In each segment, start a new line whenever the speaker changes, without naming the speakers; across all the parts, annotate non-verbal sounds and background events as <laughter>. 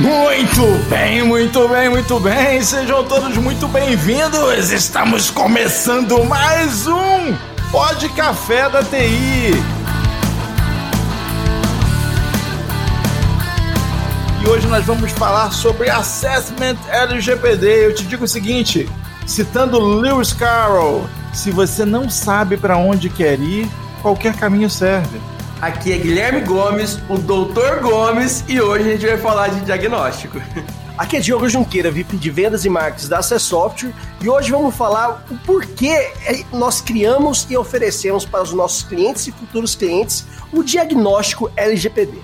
Muito bem, muito bem, muito bem. Sejam todos muito bem-vindos. Estamos começando mais um Pod Café da TI. E hoje nós vamos falar sobre Assessment LGPD. Eu te digo o seguinte, citando Lewis Carroll, se você não sabe para onde quer ir, qualquer caminho serve.
Aqui é Guilherme Gomes, o Doutor Gomes, e hoje a gente vai falar de diagnóstico. <laughs>
Aqui é Diogo Junqueira, VIP de Vendas e Marketing da Access Software, e hoje vamos falar o porquê nós criamos e oferecemos para os nossos clientes e futuros clientes o diagnóstico LGPD.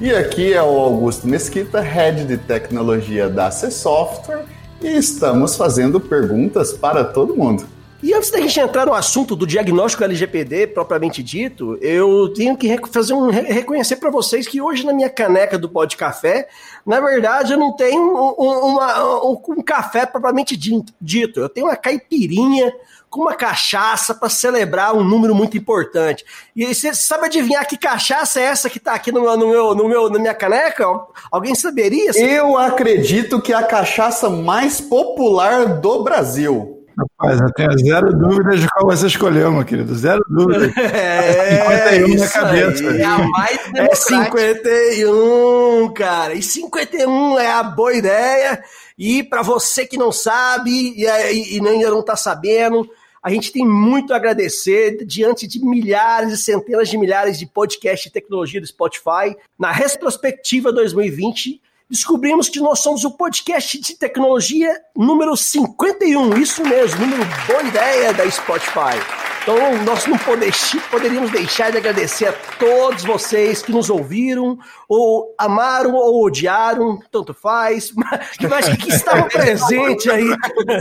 E aqui é o Augusto Mesquita, Head de Tecnologia da Access Software, e estamos fazendo perguntas para todo mundo.
E antes da gente entrar no assunto do diagnóstico LGPD propriamente dito, eu tenho que fazer um reconhecer para vocês que hoje na minha caneca do pó de café, na verdade eu não tenho um, uma, um, um café propriamente dito, eu tenho uma caipirinha com uma cachaça para celebrar um número muito importante. E você sabe adivinhar que cachaça é essa que está aqui no meu, no meu, no meu, na minha caneca? Alguém saberia?
Eu acredito que é a cachaça mais popular do Brasil.
Rapaz, eu tenho zero dúvidas de qual você escolheu, meu querido. Zero dúvidas. <laughs> É, 51 na cabeça.
Aí, é a mais É 51, cara. E 51 é a boa ideia. E para você que não sabe e, e, e ainda não está sabendo, a gente tem muito a agradecer diante de milhares e centenas de milhares de podcasts de tecnologia do Spotify. Na retrospectiva 2020, descobrimos que nós somos o podcast de tecnologia número 51. Isso mesmo, número boa ideia da Spotify. Então, nós não poderíamos deixar de agradecer a todos vocês que nos ouviram, ou amaram ou odiaram, tanto faz, mas, <laughs> mas que estavam <laughs> presentes aí.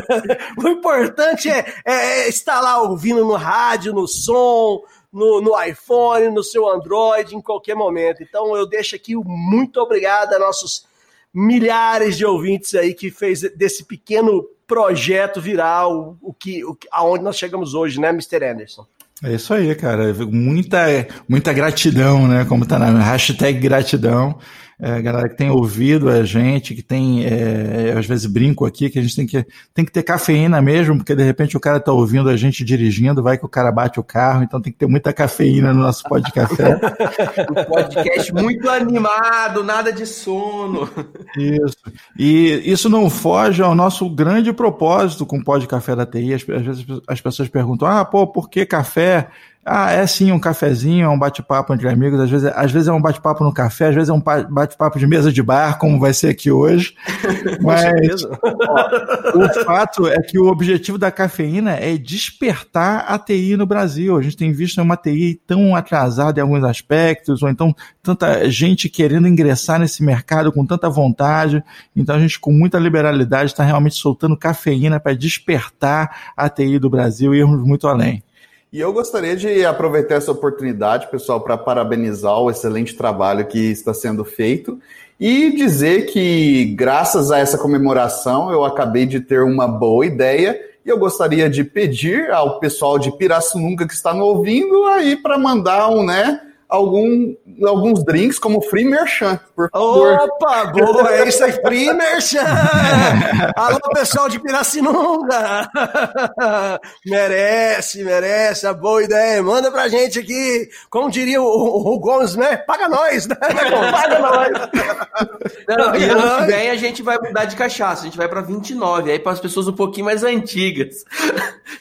<laughs> o importante é, é estar lá ouvindo no rádio, no som, no, no, iPhone, no seu Android, em qualquer momento. Então eu deixo aqui o muito obrigado a nossos milhares de ouvintes aí que fez desse pequeno projeto viral o que, o, aonde nós chegamos hoje, né, Mr. Anderson?
É isso aí, cara. Muita, muita gratidão, né? Como tá na hashtag gratidão é, galera que tem ouvido a gente, que tem, é, às vezes brinco aqui, que a gente tem que, tem que ter cafeína mesmo, porque de repente o cara tá ouvindo a gente dirigindo, vai que o cara bate o carro, então tem que ter muita cafeína no nosso café. <laughs>
um podcast muito animado, nada de sono.
Isso. E isso não foge ao nosso grande propósito com o pó de café da TI. Às, às vezes as pessoas perguntam, ah, pô, por que café? Ah, é sim, um cafezinho, é um bate-papo entre amigos. Às vezes, às vezes é um bate-papo no café, às vezes é um bate-papo de mesa de bar, como vai ser aqui hoje. <laughs> Mas ó, o fato é que o objetivo da cafeína é despertar a TI no Brasil. A gente tem visto uma TI tão atrasada em alguns aspectos, ou então tanta gente querendo ingressar nesse mercado com tanta vontade. Então a gente, com muita liberalidade, está realmente soltando cafeína para despertar a TI do Brasil e irmos muito além.
E eu gostaria de aproveitar essa oportunidade, pessoal, para parabenizar o excelente trabalho que está sendo feito e dizer que, graças a essa comemoração, eu acabei de ter uma boa ideia e eu gostaria de pedir ao pessoal de Pirassununga que está me ouvindo aí para mandar um, né? Algum, alguns drinks como free merchan,
por favor. Opa, boa, é isso aí, free merchan! <laughs> Alô, pessoal de Pirassinunga! merece, merece, a boa ideia. Manda pra gente aqui, como diria o, o, o Gomes, né? Paga nós, né? <laughs> Paga nós!
Não, e ano que vem a gente vai mudar de cachaça, a gente vai pra 29, aí para as pessoas um pouquinho mais antigas.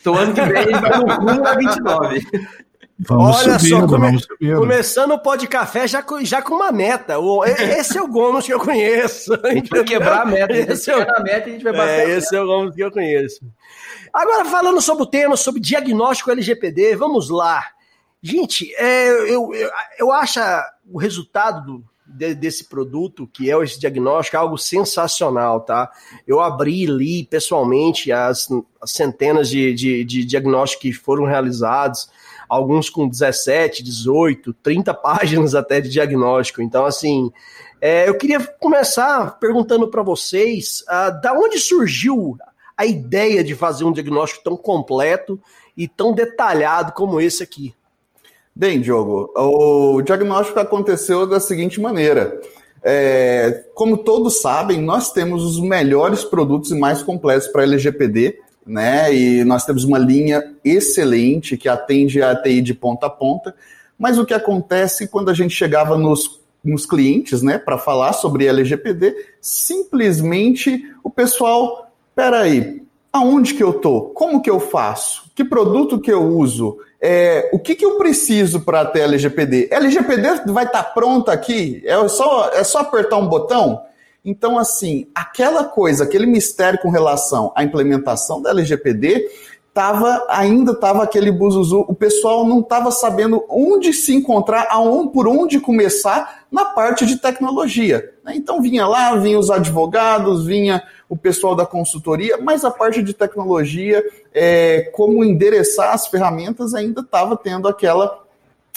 Então ano que vem a gente vai no rumo da 29.
Vamos Olha subindo, só, come, começando o pó de café já, já com uma meta. O, esse é o Gomes que eu conheço.
A gente vai quebrar a meta. Esse é o, a meta e a gente vai bater.
É, esse é o Gomes que eu conheço. Agora, falando sobre o tema, sobre diagnóstico LGPD, vamos lá. Gente, é, eu, eu, eu acho o resultado do, de, desse produto, que é esse diagnóstico, algo sensacional, tá? Eu abri e li pessoalmente as, as centenas de, de, de diagnósticos que foram realizados alguns com 17, 18, 30 páginas até de diagnóstico. Então, assim, é, eu queria começar perguntando para vocês uh, da onde surgiu a ideia de fazer um diagnóstico tão completo e tão detalhado como esse aqui.
Bem, Diogo, o diagnóstico aconteceu da seguinte maneira. É, como todos sabem, nós temos os melhores produtos e mais completos para LGPD, né? E nós temos uma linha excelente que atende a TI de ponta a ponta. Mas o que acontece quando a gente chegava nos, nos clientes, né, para falar sobre LGPD, simplesmente o pessoal, peraí, aonde que eu tô? Como que eu faço? Que produto que eu uso? É, o que, que eu preciso para ter LGPD? LGPD vai estar tá pronta aqui? É só, é só apertar um botão? Então, assim, aquela coisa, aquele mistério com relação à implementação da LGPD, tava, ainda estava aquele buzuzu, o pessoal não estava sabendo onde se encontrar, aonde, por onde começar na parte de tecnologia. Né? Então vinha lá, vinha os advogados, vinha o pessoal da consultoria, mas a parte de tecnologia, é, como endereçar as ferramentas, ainda estava tendo aquela,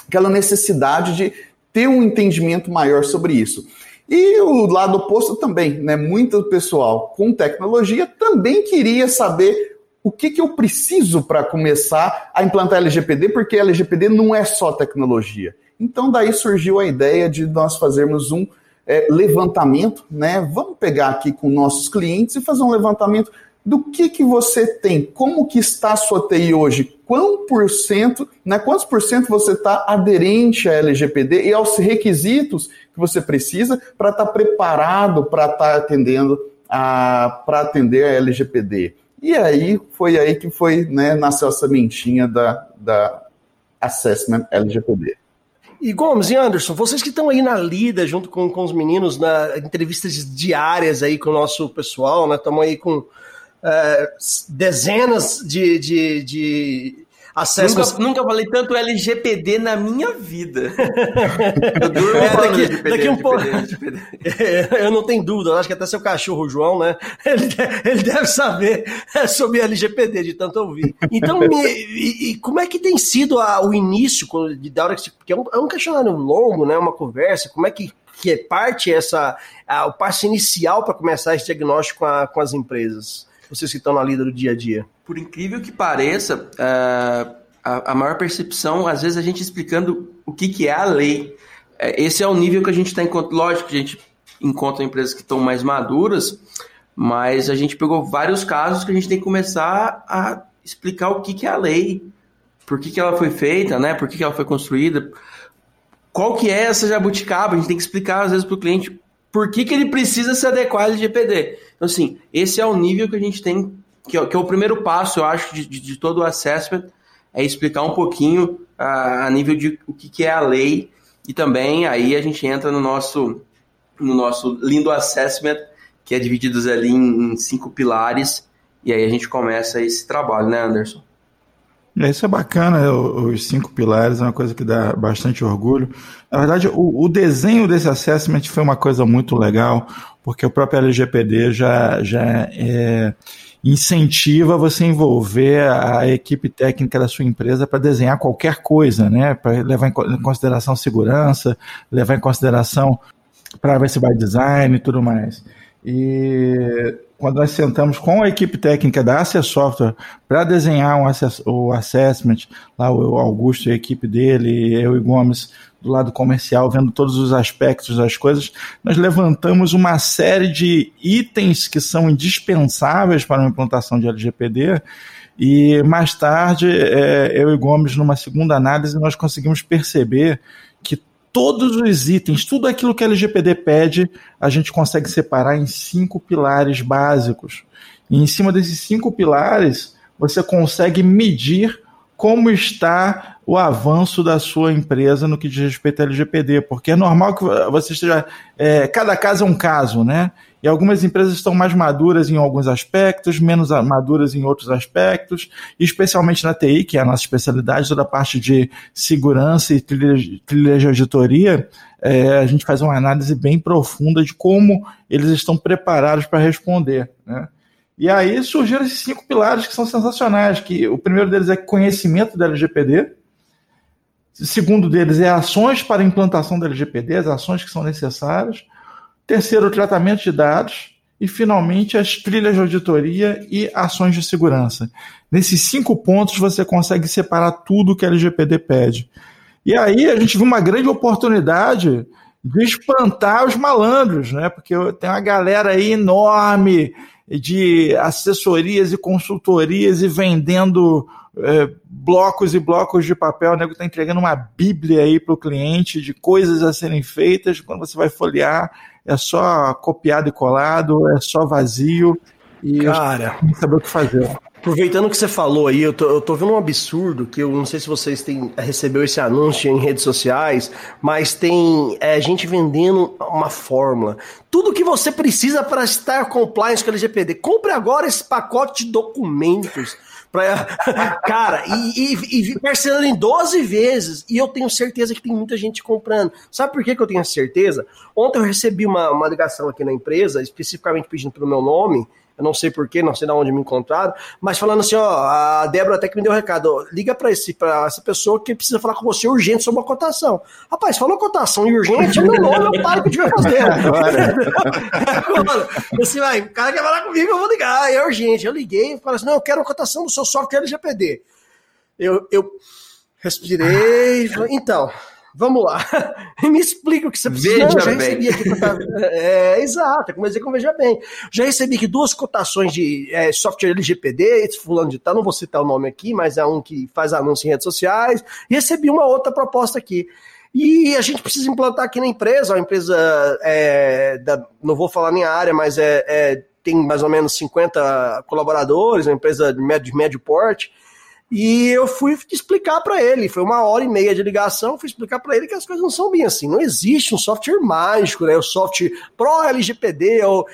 aquela necessidade de ter um entendimento maior sobre isso. E o lado oposto também, né? Muito pessoal com tecnologia também queria saber o que, que eu preciso para começar a implantar LGPD, porque LGPD não é só tecnologia. Então, daí surgiu a ideia de nós fazermos um é, levantamento, né? Vamos pegar aqui com nossos clientes e fazer um levantamento do que, que você tem, como que está a sua TI hoje, quanto por cento, né, quantos por cento você está aderente à LGPD e aos requisitos que você precisa para estar tá preparado para estar tá atendendo a para atender a LGPD. E aí foi aí que foi, né, nasceu a sementinha da, da Assessment LGPD.
E Gomes e Anderson, vocês que estão aí na lida junto com, com os meninos, na entrevistas diárias aí com o nosso pessoal, né? Estamos aí com é, dezenas de, de, de
Nunca, nunca falei tanto LGPD na minha vida. <laughs> Eu durmo
é, daqui, LGPD, daqui um pouco. É, <laughs> eu não tenho dúvida, acho que até seu cachorro, João, né? Ele, ele deve saber é, sobre LGPD, de tanto ouvir. Então, me, e, e, como é que tem sido a, o início, da hora que, porque é um, é um questionário longo, né? Uma conversa, como é que, que parte essa, a, o passo inicial para começar esse diagnóstico com, a, com as empresas? Vocês que estão na lida do dia a dia.
Por incrível que pareça, uh, a, a, maior percepção, às vezes a gente explicando o que, que é a lei. É, esse é o nível que a gente está encontrando. Lógico que a gente encontra empresas que estão mais maduras, mas a gente pegou vários casos que a gente tem que começar a explicar o que, que é a lei, por que, que ela foi feita, né? por que, que ela foi construída, qual que é essa jabuticaba, a gente tem que explicar às vezes para o cliente por que, que ele precisa se adequar ao LGPD. Então, assim, esse é o nível que a gente tem que é, que é o primeiro passo, eu acho, de, de, todo o assessment, é explicar um pouquinho a, a nível de o que, que é a lei e também aí a gente entra no nosso, no nosso lindo assessment, que é dividido ali em, em cinco pilares, e aí a gente começa esse trabalho, né, Anderson?
É, isso é bacana, os cinco pilares é uma coisa que dá bastante orgulho. Na verdade, o, o, desenho desse assessment foi uma coisa muito legal, porque o próprio LGPD já, já é, incentiva você envolver a equipe técnica da sua empresa para desenhar qualquer coisa, né? Para levar em consideração segurança, levar em consideração privacy by design e tudo mais. E quando nós sentamos com a equipe técnica da Access Software para desenhar um assess o assessment, lá o Augusto e a equipe dele, eu e Gomes do lado comercial, vendo todos os aspectos das coisas, nós levantamos uma série de itens que são indispensáveis para uma implantação de LGPD. E mais tarde, é, eu e Gomes, numa segunda análise, nós conseguimos perceber todos os itens, tudo aquilo que a LGPD pede, a gente consegue separar em cinco pilares básicos. E em cima desses cinco pilares, você consegue medir como está o avanço da sua empresa no que diz respeito ao LGPD, porque é normal que você esteja. É, cada caso é um caso, né? E algumas empresas estão mais maduras em alguns aspectos, menos maduras em outros aspectos, especialmente na TI, que é a nossa especialidade, toda a parte de segurança e trilha de auditoria, é, a gente faz uma análise bem profunda de como eles estão preparados para responder, né? E aí surgiram esses cinco pilares que são sensacionais, que o primeiro deles é conhecimento da LGPD, segundo deles é ações para implantação da LGPD, as ações que são necessárias, terceiro, tratamento de dados, e finalmente as trilhas de auditoria e ações de segurança. Nesses cinco pontos você consegue separar tudo que a LGPD pede. E aí a gente viu uma grande oportunidade de espantar os malandros, né? Porque tem uma galera aí enorme de assessorias e consultorias e vendendo é, blocos e blocos de papel, o nego está entregando uma bíblia aí para o cliente de coisas a serem feitas. Quando você vai folhear, é só copiado e colado, é só vazio. E
Cara,
não saber o que fazer.
Aproveitando que você falou aí, eu tô, eu tô vendo um absurdo que eu não sei se vocês têm recebeu esse anúncio em redes sociais, mas tem é, gente vendendo uma fórmula. Tudo que você precisa para estar compliance com a LGPD. Compre agora esse pacote de documentos. Pra, <laughs> cara, e, e, e parcelando em 12 vezes. E eu tenho certeza que tem muita gente comprando. Sabe por que, que eu tenho certeza? Ontem eu recebi uma, uma ligação aqui na empresa, especificamente pedindo pelo meu nome eu não sei porquê, não sei de onde me encontraram, mas falando assim, ó, a Débora até que me deu um recado, liga para esse para essa pessoa que precisa falar com você urgente sobre uma cotação. Rapaz, falou cotação e urgente, meu nome, eu paro que eu tiver fazendo. <laughs> Agora, você vai, o cara quer falar comigo, eu vou ligar, é urgente. Eu liguei, falei assim, não, eu quero uma cotação do seu software LGPD. Eu, eu respirei, falei, <laughs> então, Vamos lá. <laughs> Me explica o que você precisa.
Veja
já
bem.
recebi aqui. <laughs> É, exato, comecei com Veja Bem. Já recebi aqui duas cotações de é, software LGPD, esse fulano de tal, não vou citar o nome aqui, mas é um que faz anúncio em redes sociais. E recebi uma outra proposta aqui. E a gente precisa implantar aqui na empresa, a empresa, é, da, não vou falar nem a área, mas é, é, tem mais ou menos 50 colaboradores, uma empresa de médio, de médio porte. E eu fui explicar para ele, foi uma hora e meia de ligação, fui explicar para ele que as coisas não são bem assim. Não existe um software mágico, né? O software Pro LGPD ou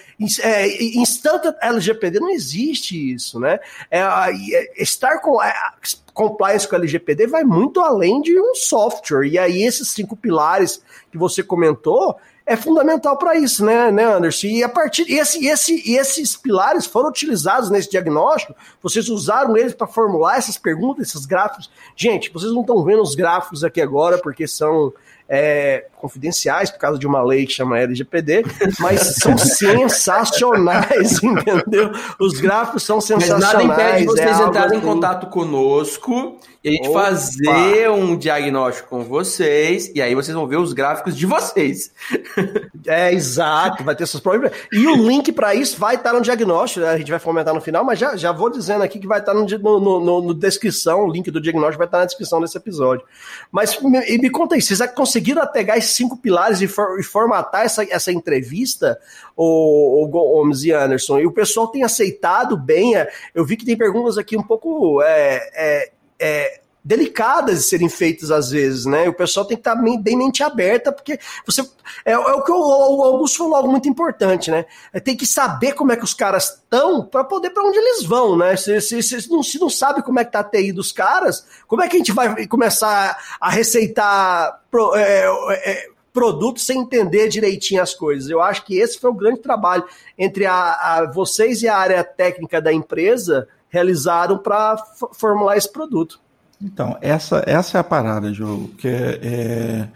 é, Instant LGPD, não existe isso, né? É, é, estar com é, compliance com LGPD vai muito além de um software. E aí esses cinco pilares que você comentou, é fundamental para isso, né, né, Anderson? E a partir esse, esse, esses pilares foram utilizados nesse diagnóstico. Vocês usaram eles para formular essas perguntas, esses gráficos. Gente, vocês não estão vendo os gráficos aqui agora porque são é, confidenciais por causa de uma lei que chama LGPD, mas são sensacionais, <laughs> entendeu? Os gráficos são sensacionais.
Mas nada impede vocês
é
entrarem em
assim.
contato conosco e a gente
Opa.
fazer um diagnóstico com vocês, e aí vocês vão ver os gráficos de vocês. <laughs>
É, exato, vai ter seus problemas. E o link para isso vai estar no diagnóstico, né? a gente vai fomentar no final, mas já, já vou dizendo aqui que vai estar no, no, no, no descrição, o link do diagnóstico vai estar na descrição desse episódio. Mas me, me conta aí, vocês conseguiram pegar esses cinco pilares e, for, e formatar essa, essa entrevista, o, o Gomes e Anderson? E o pessoal tem aceitado bem, é, eu vi que tem perguntas aqui um pouco é, é, é, delicadas de serem feitas às vezes, né? O pessoal tem que estar bem, bem mente aberta, porque você é, é o que o, o, Augusto falou algo muito importante, né? É, tem que saber como é que os caras estão para poder para onde eles vão, né? Se, se, se, não, se não sabe como é que tá a TI dos caras, como é que a gente vai começar a receitar pro, é, é, produto sem entender direitinho as coisas? Eu acho que esse foi o grande trabalho entre a, a vocês e a área técnica da empresa realizaram para formular esse produto.
Então, essa, essa é a parada, Diogo, que é, é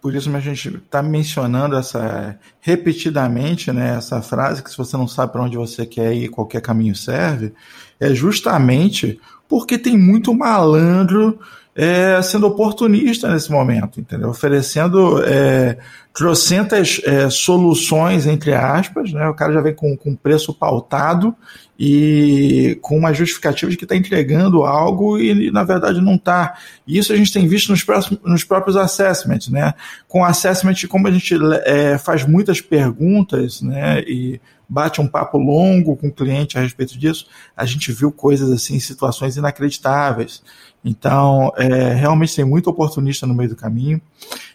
por isso a gente está mencionando essa repetidamente, né, essa frase que se você não sabe para onde você quer ir, qualquer caminho serve, é justamente porque tem muito malandro é, sendo oportunista nesse momento, entendeu? Oferecendo é, trocentas é, soluções, entre aspas, né? O cara já vem com, com preço pautado e com uma justificativa de que está entregando algo e, na verdade, não está. Isso a gente tem visto nos, próximos, nos próprios assessments, né? Com assessment, como a gente é, faz muitas perguntas, né? E bate um papo longo com o cliente a respeito disso, a gente viu coisas assim, situações inacreditáveis. Então, é, realmente tem muito oportunista no meio do caminho.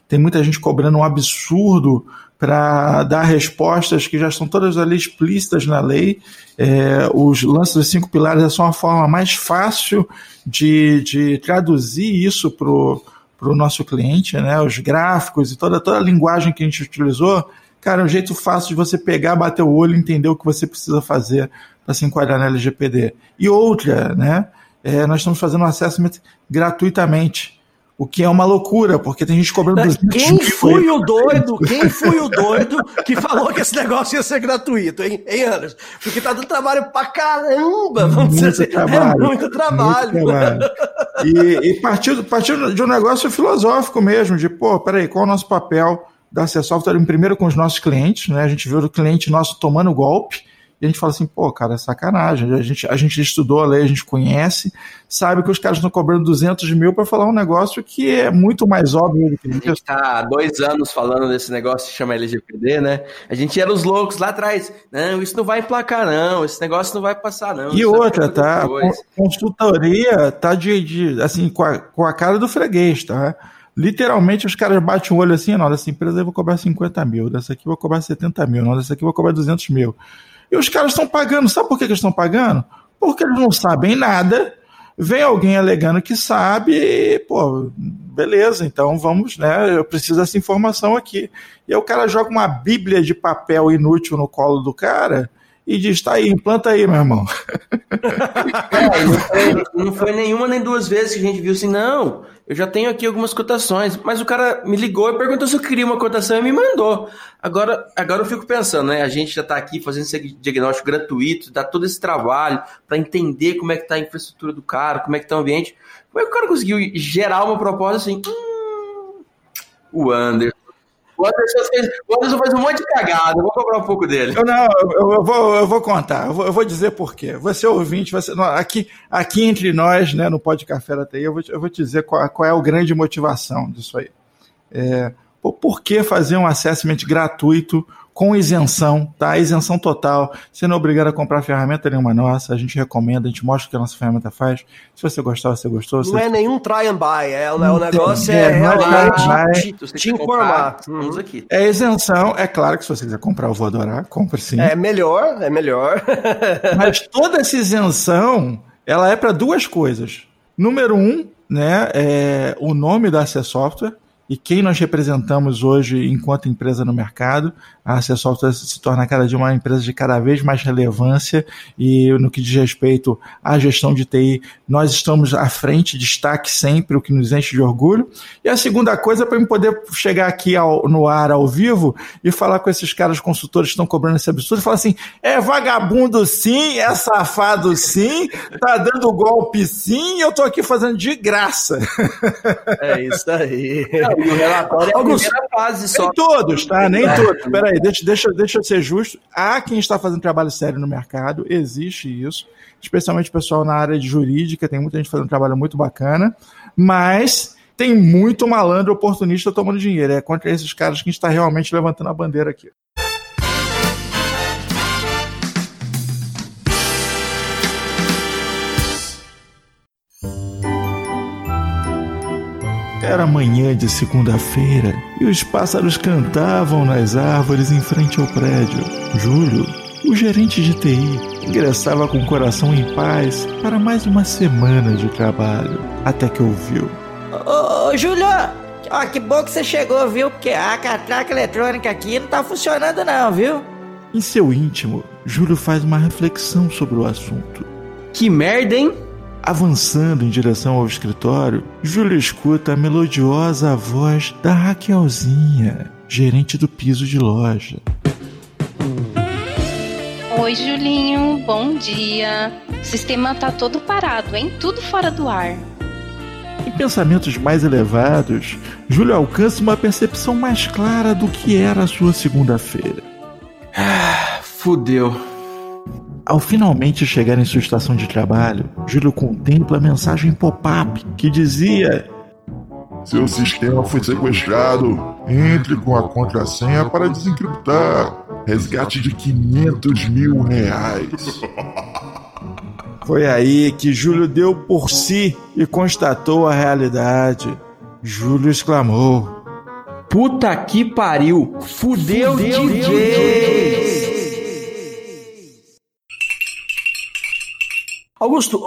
Tem muita gente cobrando um absurdo para dar respostas que já estão todas ali explícitas na lei. É, os lances dos cinco pilares é só uma forma mais fácil de, de traduzir isso para o nosso cliente, né? Os gráficos e toda, toda a linguagem que a gente utilizou, cara, é um jeito fácil de você pegar, bater o olho e entender o que você precisa fazer para se enquadrar na LGPD. E outra, né? É, nós estamos fazendo um assessment gratuitamente. O que é uma loucura, porque tem gente cobrando
Quem foi o doido? Quem foi o doido que falou que esse negócio ia ser gratuito, hein, hein Anderson? Porque tá dando trabalho pra caramba, vamos
muito
dizer assim.
trabalho,
é muito trabalho.
Muito trabalho. E, e partiu, partiu de um negócio filosófico mesmo, de, pô, peraí, qual é o nosso papel da C Software, primeiro com os nossos clientes, né? A gente viu o cliente nosso tomando golpe, e a gente fala assim, pô, cara, é sacanagem. A gente, a gente estudou a lei, a gente conhece, sabe que os caras estão cobrando 200 mil para falar um negócio que é muito mais óbvio do que
A gente está há dois anos falando desse negócio que chama LGPD, né? A gente era os loucos lá atrás. Não, isso não vai emplacar, não. Esse negócio não vai passar, não.
E
isso é
outra, tá? A consultoria tá de, de assim, com a, com a cara do freguês, tá? Literalmente, os caras batem o olho assim, não, dessa empresa eu vou cobrar 50 mil, dessa aqui eu vou cobrar 70 mil, não, dessa aqui eu vou cobrar 200 mil. E os caras estão pagando. Sabe por que eles estão pagando? Porque eles não sabem nada. Vem alguém alegando que sabe, e, pô, beleza, então vamos, né? Eu preciso dessa informação aqui. E aí o cara joga uma bíblia de papel inútil no colo do cara e diz: tá aí, implanta aí, meu irmão. <laughs>
É, não, foi, não, foi, nenhuma nem duas vezes que a gente viu assim, não, eu já tenho aqui algumas cotações, mas o cara me ligou e perguntou se eu queria uma cotação e me mandou. Agora, agora eu fico pensando, né? A gente já está aqui fazendo esse diagnóstico gratuito, dá todo esse trabalho para entender como é que está a infraestrutura do cara, como é que está o ambiente. Como é que o cara conseguiu gerar uma proposta assim? Hum, o Anderson o Anderson, fez, um monte de cagada, vou cobrar um pouco dele.
Eu, não, eu, eu, vou, eu vou contar, eu vou, eu vou dizer por quê. Você ouvinte, você, aqui, aqui entre nós, né, no Pode Café da TI, eu vou, eu vou te dizer qual, qual é a grande motivação disso aí. É, por que fazer um assessment gratuito com isenção, tá? Isenção total. Você não é obrigado a comprar ferramenta nenhuma nossa. A gente recomenda, a gente mostra o que a nossa ferramenta faz. Se você gostar, você gostou.
Não
você...
é nenhum try and buy, é, o negócio é, é realmente te, te informar.
Aqui. É isenção, é claro que se você quiser comprar, eu vou adorar, compre sim.
É melhor, é melhor. <laughs>
Mas toda essa isenção, ela é para duas coisas. Número um, né, é o nome da AC Software e quem nós representamos hoje enquanto empresa no mercado. A AC Software se torna cada dia uma empresa de cada vez mais relevância e no que diz respeito à gestão de TI, nós estamos à frente, destaque sempre, o que nos enche de orgulho. E a segunda coisa, para eu poder chegar aqui ao, no ar ao vivo e falar com esses caras consultores que estão cobrando esse absurdo, falar assim: é vagabundo sim, é safado sim, tá dando golpe sim, e eu tô aqui fazendo de graça.
É isso aí.
Não, <laughs> e o relatório é a primeira fase só.
Nem todos, tá? Nem é. todos. Peraí, deixa, deixa, deixa eu ser justo. Há quem está fazendo trabalho sério no mercado, existe isso. Especialmente o pessoal na área de jurídica, tem muita gente fazendo um trabalho muito bacana, mas tem muito malandro oportunista tomando dinheiro. É contra esses caras que a gente está realmente levantando a bandeira aqui. Era manhã de segunda-feira e os pássaros cantavam nas árvores em frente ao prédio. Júlio, o gerente de TI, ingressava com o coração em paz para mais uma semana de trabalho, até que ouviu.
Ô, ô Júlio, ó, que bom que você chegou, viu? Porque a catraca eletrônica aqui não tá funcionando não, viu?
Em seu íntimo, Júlio faz uma reflexão sobre o assunto.
Que merda, hein?
Avançando em direção ao escritório, Júlio escuta a melodiosa voz da Raquelzinha, gerente do piso de loja.
Oi, Julinho, bom dia. O sistema tá todo parado, hein? Tudo fora do ar.
Em pensamentos mais elevados, Júlio alcança uma percepção mais clara do que era a sua segunda-feira.
Ah, fudeu.
Ao finalmente chegar em sua estação de trabalho, Júlio contempla a mensagem pop-up que dizia:
Seu sistema foi sequestrado. Entre com a contrassenha para desencriptar. Resgate de 500 mil reais. <laughs>
Foi aí que Júlio deu por si e constatou a realidade. Júlio exclamou:
Puta que pariu! Fudeu, Fudeu DJ! DJ.
Augusto,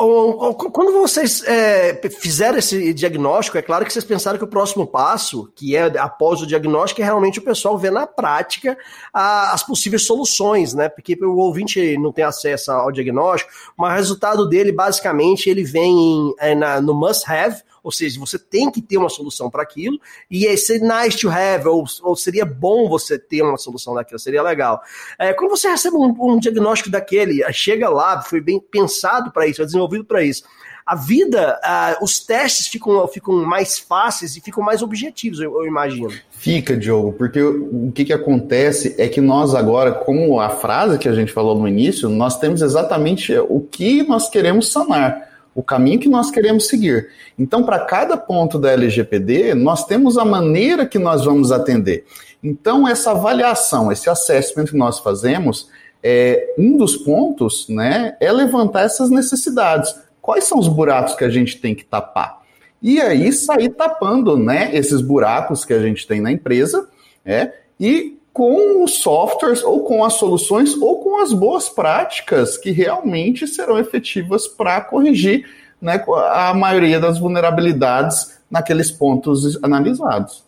quando vocês é, fizeram esse diagnóstico, é claro que vocês pensaram que o próximo passo, que é após o diagnóstico, é realmente o pessoal ver na prática a, as possíveis soluções, né? Porque o ouvinte não tem acesso ao diagnóstico, mas o resultado dele, basicamente, ele vem em, é, na, no must-have, ou seja, você tem que ter uma solução para aquilo, e esse nice to have, ou, ou, seria bom você ter uma solução daquilo, seria legal. É, quando você recebe um, um diagnóstico daquele, chega lá, foi bem pensado para isso, é desenvolvido para isso. a vida, uh, os testes ficam, ficam mais fáceis e ficam mais objetivos, eu, eu imagino.
Fica, Diogo, porque o que, que acontece é que nós agora, como a frase que a gente falou no início, nós temos exatamente o que nós queremos sanar, o caminho que nós queremos seguir. Então, para cada ponto da LGPD, nós temos a maneira que nós vamos atender. Então, essa avaliação, esse assessment que nós fazemos, é, um dos pontos né, é levantar essas necessidades. Quais são os buracos que a gente tem que tapar? E aí sair tapando né, esses buracos que a gente tem na empresa é, e com os softwares ou com as soluções ou com as boas práticas que realmente serão efetivas para corrigir né, a maioria das vulnerabilidades naqueles pontos analisados.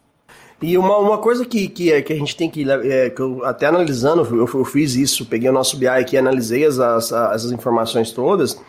E uma, uma coisa que, que, é, que a gente tem que, é, que eu, até analisando, eu, eu, fiz isso, peguei o nosso BI aqui, analisei as, as, as informações todas,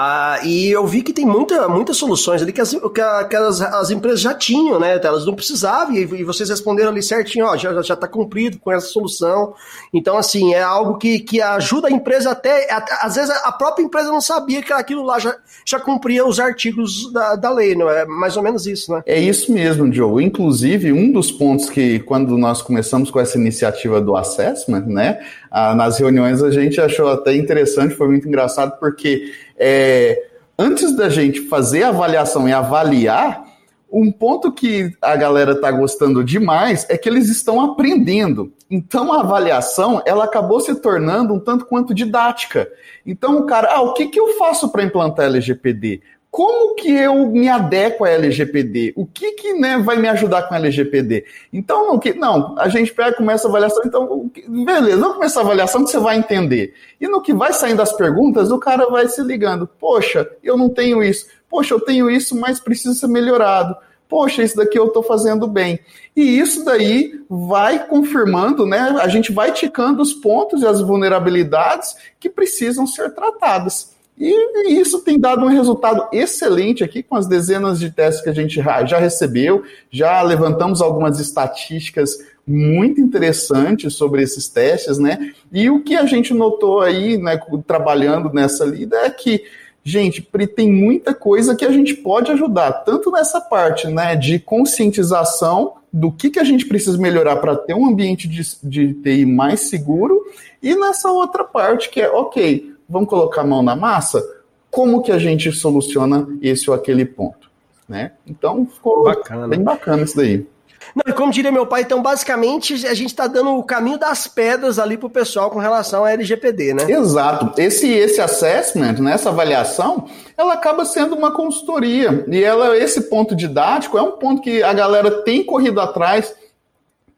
ah, e eu vi que tem muita, muitas soluções ali que, as, que, que as, as, empresas já tinham, né? Elas não precisavam, e, e vocês responderam ali certinho, ó, já está cumprido com essa solução. Então, assim, é algo que, que ajuda a empresa até. Às vezes a própria empresa não sabia que aquilo lá já, já cumpria os artigos da, da lei, não é? Mais ou menos isso, né?
É isso mesmo, Joe. Inclusive, um dos pontos que, quando nós começamos com essa iniciativa do assessment, né, ah, nas reuniões a gente achou até interessante, foi muito engraçado, porque é, antes da gente fazer a avaliação e avaliar, um ponto que a galera está gostando demais é que eles estão aprendendo. Então a avaliação ela acabou se tornando um tanto quanto didática. Então o cara, ah, o que, que eu faço para implantar LGPD? Como que eu me adequo à LGPD? O que que né, vai me ajudar com a LGPD? Então, não, que, não, a gente pega, começa a avaliação, então, beleza, vamos começar a avaliação que você vai entender. E no que vai saindo das perguntas, o cara vai se ligando, poxa, eu não tenho isso, poxa, eu tenho isso, mas precisa ser melhorado. Poxa, isso daqui eu estou fazendo bem. E isso daí vai confirmando, né? A gente vai ticando os pontos e as vulnerabilidades que precisam ser tratadas. E isso tem dado um resultado excelente aqui com as dezenas de testes que a gente já recebeu, já levantamos algumas estatísticas muito interessantes sobre esses testes, né? E o que a gente notou aí, né, trabalhando nessa lida, é que, gente, tem muita coisa que a gente pode ajudar, tanto nessa parte, né, de conscientização do que, que a gente precisa melhorar para ter um ambiente de, de TI mais seguro, e nessa outra parte que é, ok, vamos colocar a mão na massa, como que a gente soluciona esse ou aquele ponto, né? Então ficou bacana. bem bacana isso daí.
Não, como diria meu pai, então basicamente a gente está dando o caminho das pedras ali para o pessoal com relação à LGPD, né?
Exato. Esse esse assessment, né, essa avaliação, ela acaba sendo uma consultoria e ela esse ponto didático é um ponto que a galera tem corrido atrás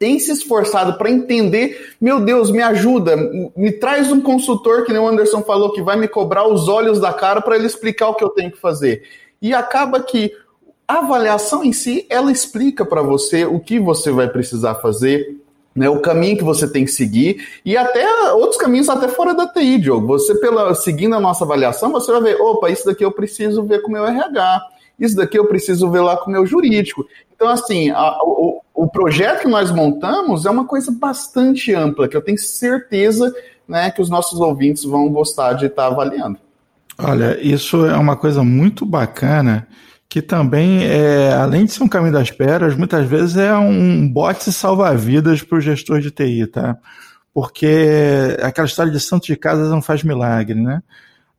tem se esforçado para entender, meu Deus, me ajuda, me traz um consultor, que nem o Anderson falou, que vai me cobrar os olhos da cara para ele explicar o que eu tenho que fazer. E acaba que a avaliação em si, ela explica para você o que você vai precisar fazer, né, o caminho que você tem que seguir e até outros caminhos até fora da TI, Diogo. Você pela seguindo a nossa avaliação, você vai ver, opa, isso daqui eu preciso ver com o meu RH, isso daqui eu preciso ver lá com o meu jurídico. Então, assim, a, o, o projeto que nós montamos é uma coisa bastante ampla, que eu tenho certeza né, que os nossos ouvintes vão gostar de estar avaliando.
Olha, isso é uma coisa muito bacana, que também, é, além de ser um caminho das pedras, muitas vezes é um bote salva-vidas para o gestor de TI, tá? Porque aquela história de santo de casa não faz milagre, né?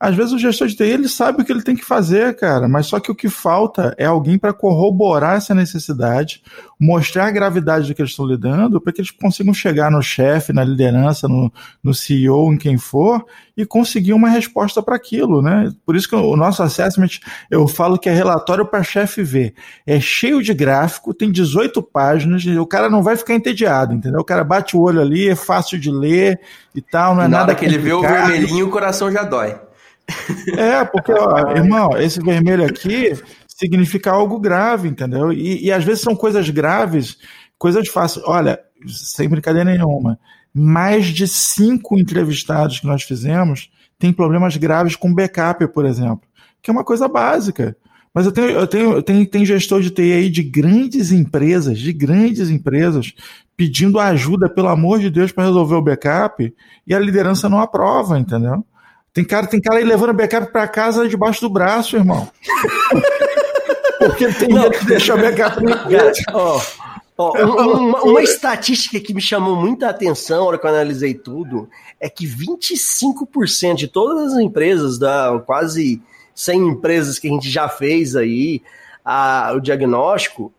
Às vezes o gestor de TI ele sabe o que ele tem que fazer, cara, mas só que o que falta é alguém para corroborar essa necessidade, mostrar a gravidade do que eles estão lidando, para que eles consigam chegar no chefe, na liderança, no, no CEO, em quem for, e conseguir uma resposta para aquilo, né? Por isso que o nosso assessment, eu falo que é relatório para chefe ver. É cheio de gráfico, tem 18 páginas, o cara não vai ficar entediado, entendeu? O cara bate o olho ali, é fácil de ler e tal, não é
Na
nada
que ele vê o vermelhinho, o coração já dói.
É, porque, ó, irmão, esse vermelho aqui significa algo grave, entendeu? E, e às vezes são coisas graves, coisas fáceis. Olha, sem brincadeira nenhuma, mais de cinco entrevistados que nós fizemos têm problemas graves com backup, por exemplo, que é uma coisa básica. Mas eu tenho, eu tenho, eu tenho, tenho gestor de TI aí de grandes empresas, de grandes empresas, pedindo ajuda, pelo amor de Deus, para resolver o backup, e a liderança não aprova, entendeu? Tem cara, tem cara aí levando backup para casa debaixo do braço, irmão. <laughs> Porque ele tem medo de deixar backup na
Cara, ó, ó, um- uma, uma estatística que me chamou muita atenção na hora que eu analisei tudo é que 25% de todas as empresas, da quase 100 empresas que a gente já fez aí, a- o diagnóstico,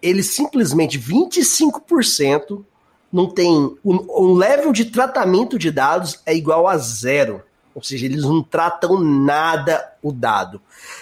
eles simplesmente 25% não tem. O, o level de tratamento de dados é igual a zero. Ou seja, eles não tratam nada o dado.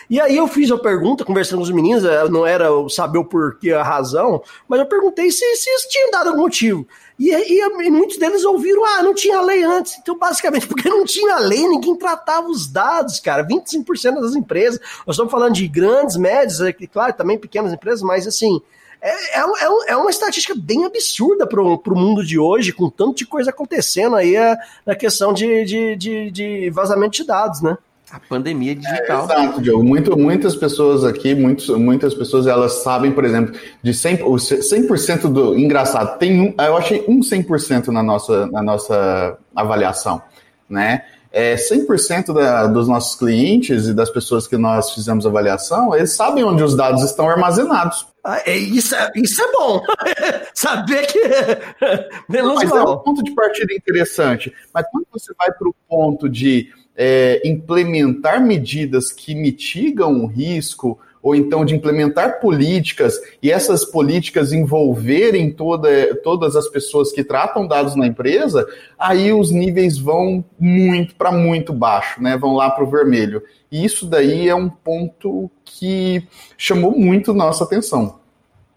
E aí eu fiz a pergunta, conversando com os meninos, eh, não era saber o porquê, a razão, mas eu perguntei se, se eles tinham dado algum motivo. E, e- e muitos deles ouviram, ah, não tinha lei antes. Então, basicamente, <laughs> porque não tinha lei, ninguém tratava os dados, cara. 25% das empresas. Nós estamos falando de grandes, médias, é claro, também pequenas empresas, mas assim. É, é, um- é um- é uma estatística bem absurda para o mundo de hoje, com tanto de coisa acontecendo aí é, na questão de, de, de, de vazamento de dados, né?
A pandemia digital.
Exato, Diogo. Muito, muitas pessoas aqui, muitos, muitas pessoas, elas sabem, por exemplo, de 100%, o 100% do... Engraçado, tem um, eu achei um 100% na nossa, na nossa avaliação, né? É, 100% da, dos nossos clientes e das pessoas que nós fizemos avaliação, eles sabem onde os dados estão armazenados.
Ah, é, isso, é, isso é bom. <laughs> Saber que. <laughs> Menos
Mas é um
mal.
ponto de partida interessante. Mas quando você vai para o ponto de é, implementar medidas que mitigam o risco, ou então de implementar políticas, e essas políticas envolverem toda, todas as pessoas que tratam dados na empresa, aí os níveis vão muito para muito baixo, né? Vão lá para o vermelho. E isso daí é um ponto que chamou muito nossa atenção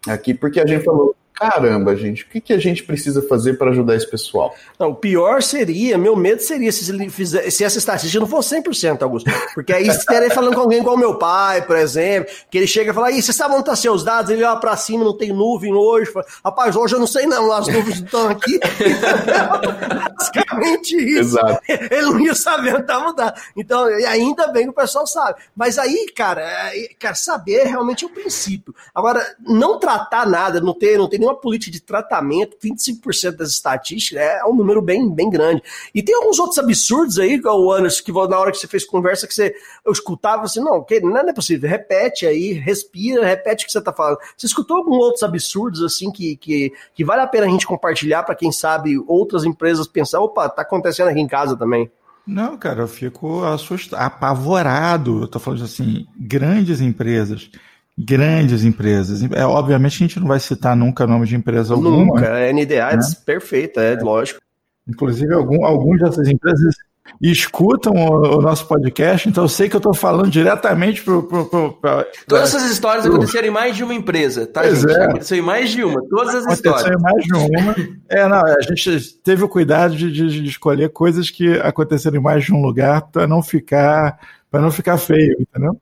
aqui, porque a gente falou. Caramba, gente, o que, que a gente precisa fazer para ajudar esse pessoal?
Não, o pior seria, meu medo seria se, ele fizer, se essa estatística não fosse 100%, Augusto. Porque aí você estaria falando com alguém igual meu pai, por exemplo, que ele chega e fala, Ih, você sabe onde estão seus dados? Ele olha pra cima, não tem nuvem hoje. Fala, Rapaz, hoje eu não sei não, as nuvens estão aqui. <laughs> Basicamente isso.
Exato.
Ele não ia saber onde estava dado. Então, e ainda bem que o pessoal sabe. Mas aí, cara, é, cara, saber realmente é o princípio. Agora, não tratar nada, não ter, não ter nenhuma política de tratamento, 25% das estatísticas, é um número bem, bem grande. E tem alguns outros absurdos aí, o Anderson, que na hora que você fez conversa, que você, eu escutava assim, não, que não é possível, repete aí, respira, repete o que você tá falando. Você escutou alguns outros absurdos, assim, que, que, que vale a pena a gente compartilhar para quem sabe outras empresas pensar, opa, tá acontecendo aqui em casa também.
Não, cara, eu fico assustado, apavorado. Eu tô falando assim, grandes empresas, grandes empresas. É, obviamente a gente não vai citar nunca nome de empresa alguma.
Nunca, é NDA é perfeita, é, lógico.
Inclusive, algum, alguns dessas empresas escutam o, o nosso podcast, então eu sei que eu estou falando diretamente para.
Todas essas histórias aconteceram em mais de uma empresa, tá,
Pois
gente?
é.
Aconteceu em mais de uma, todas as
Aconteceu
histórias.
em mais de uma. É, não, a gente teve o cuidado de, de- de escolher coisas que aconteceram em mais de um lugar para não ficar para não ficar feio, entendeu?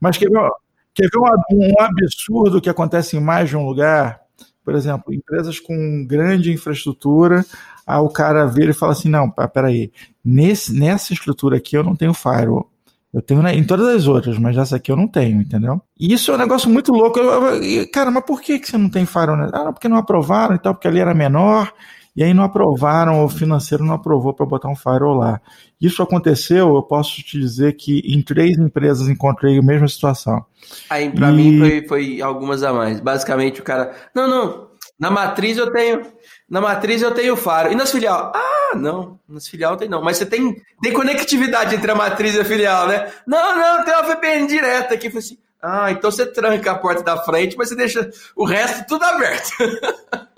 Mas quer ver, quer ver um, um absurdo que acontece em mais de um lugar? Por exemplo, empresas com grande infraestrutura, aí o cara vira e fala assim, não, peraí, nesse, nessa estrutura aqui eu não tenho firewall. Eu tenho em todas as outras, mas essa aqui eu não tenho, entendeu? E isso é um negócio muito louco. Eu- eu- e, cara, mas por que, que você não tem firewall? Ah, porque não aprovaram e tal, porque ali era menor, e aí não aprovaram, o financeiro não aprovou para botar um firewall lá. Isso aconteceu, eu posso te dizer que em três empresas encontrei a mesma situação.
Aí, pra
E-
mim, foi, foi algumas a mais. Basicamente, o cara. Não, não. Na matriz eu tenho. Na matriz eu tenho faro. E nas filial? Ah, não. Nas filial não tem, não. Mas você tem, tem conectividade entre a matriz e a filial, né? Não, não, tem uma VPN direta aqui. Eu falei assim. Ah, então você tranca a porta da frente, mas você deixa o resto tudo aberto. <laughs>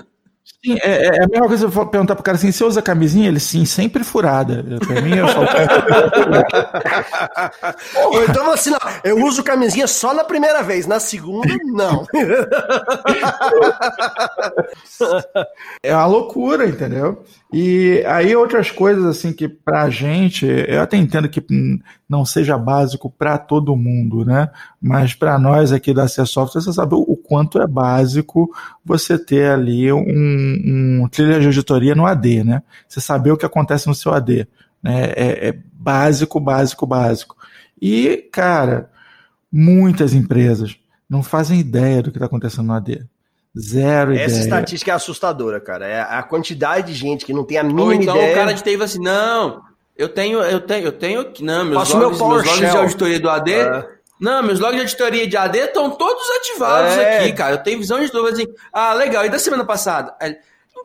Sim, é, é a mesma coisa eu perguntar pro cara assim, você usa camisinha? Ele sim, sempre furada. Pra mim, eu só
Ou então assim, não, eu uso camisinha só na primeira vez, na segunda, não.
É uma loucura, entendeu? E aí outras coisas assim que pra gente, eu até entendo que não seja básico pra todo mundo, né? Mas pra nós aqui da C Software, você sabe o quanto é básico você ter ali um, um trilha de auditoria no AD, né? Você saber o que acontece no seu AD, né? É, é básico, básico, básico. E, cara, muitas empresas não fazem ideia do que está acontecendo no AD. Zero
Essa
ideia.
estatística é assustadora, cara. É a quantidade de gente que não tem a mínima
Ou então
ideia.
o cara de TI assim: não, Eu tenho, eu tenho, eu tenho. Não, meus
Faço
logs,
meu
meus logs de auditoria do AD.
É.
Não, meus logs de auditoria de AD estão todos ativados
É.
aqui, cara. Eu tenho visão de tudo. Assim, ah, legal. E da semana passada?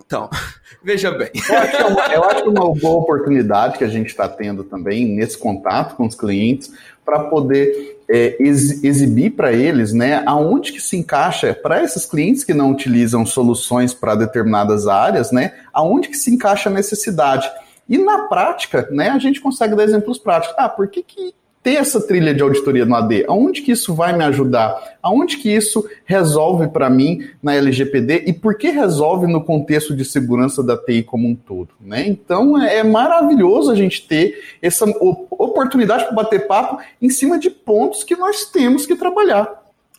Então, <laughs> veja bem.
Eu acho, que é uma, eu acho é uma boa oportunidade que a gente está tendo também nesse contato com os clientes para poder é, ex- exibir para eles, né, aonde que se encaixa para esses clientes que não utilizam soluções para determinadas áreas, né, aonde que se encaixa a necessidade. E na prática, né, a gente consegue dar exemplos práticos. Ah, por que, que ter essa trilha de auditoria no AD? Aonde que isso vai me ajudar? Aonde que isso resolve para mim na LGPD e por que resolve no contexto de segurança da TI como um todo? Né? Então é maravilhoso a gente ter essa oportunidade para bater papo em cima de pontos que nós temos que trabalhar.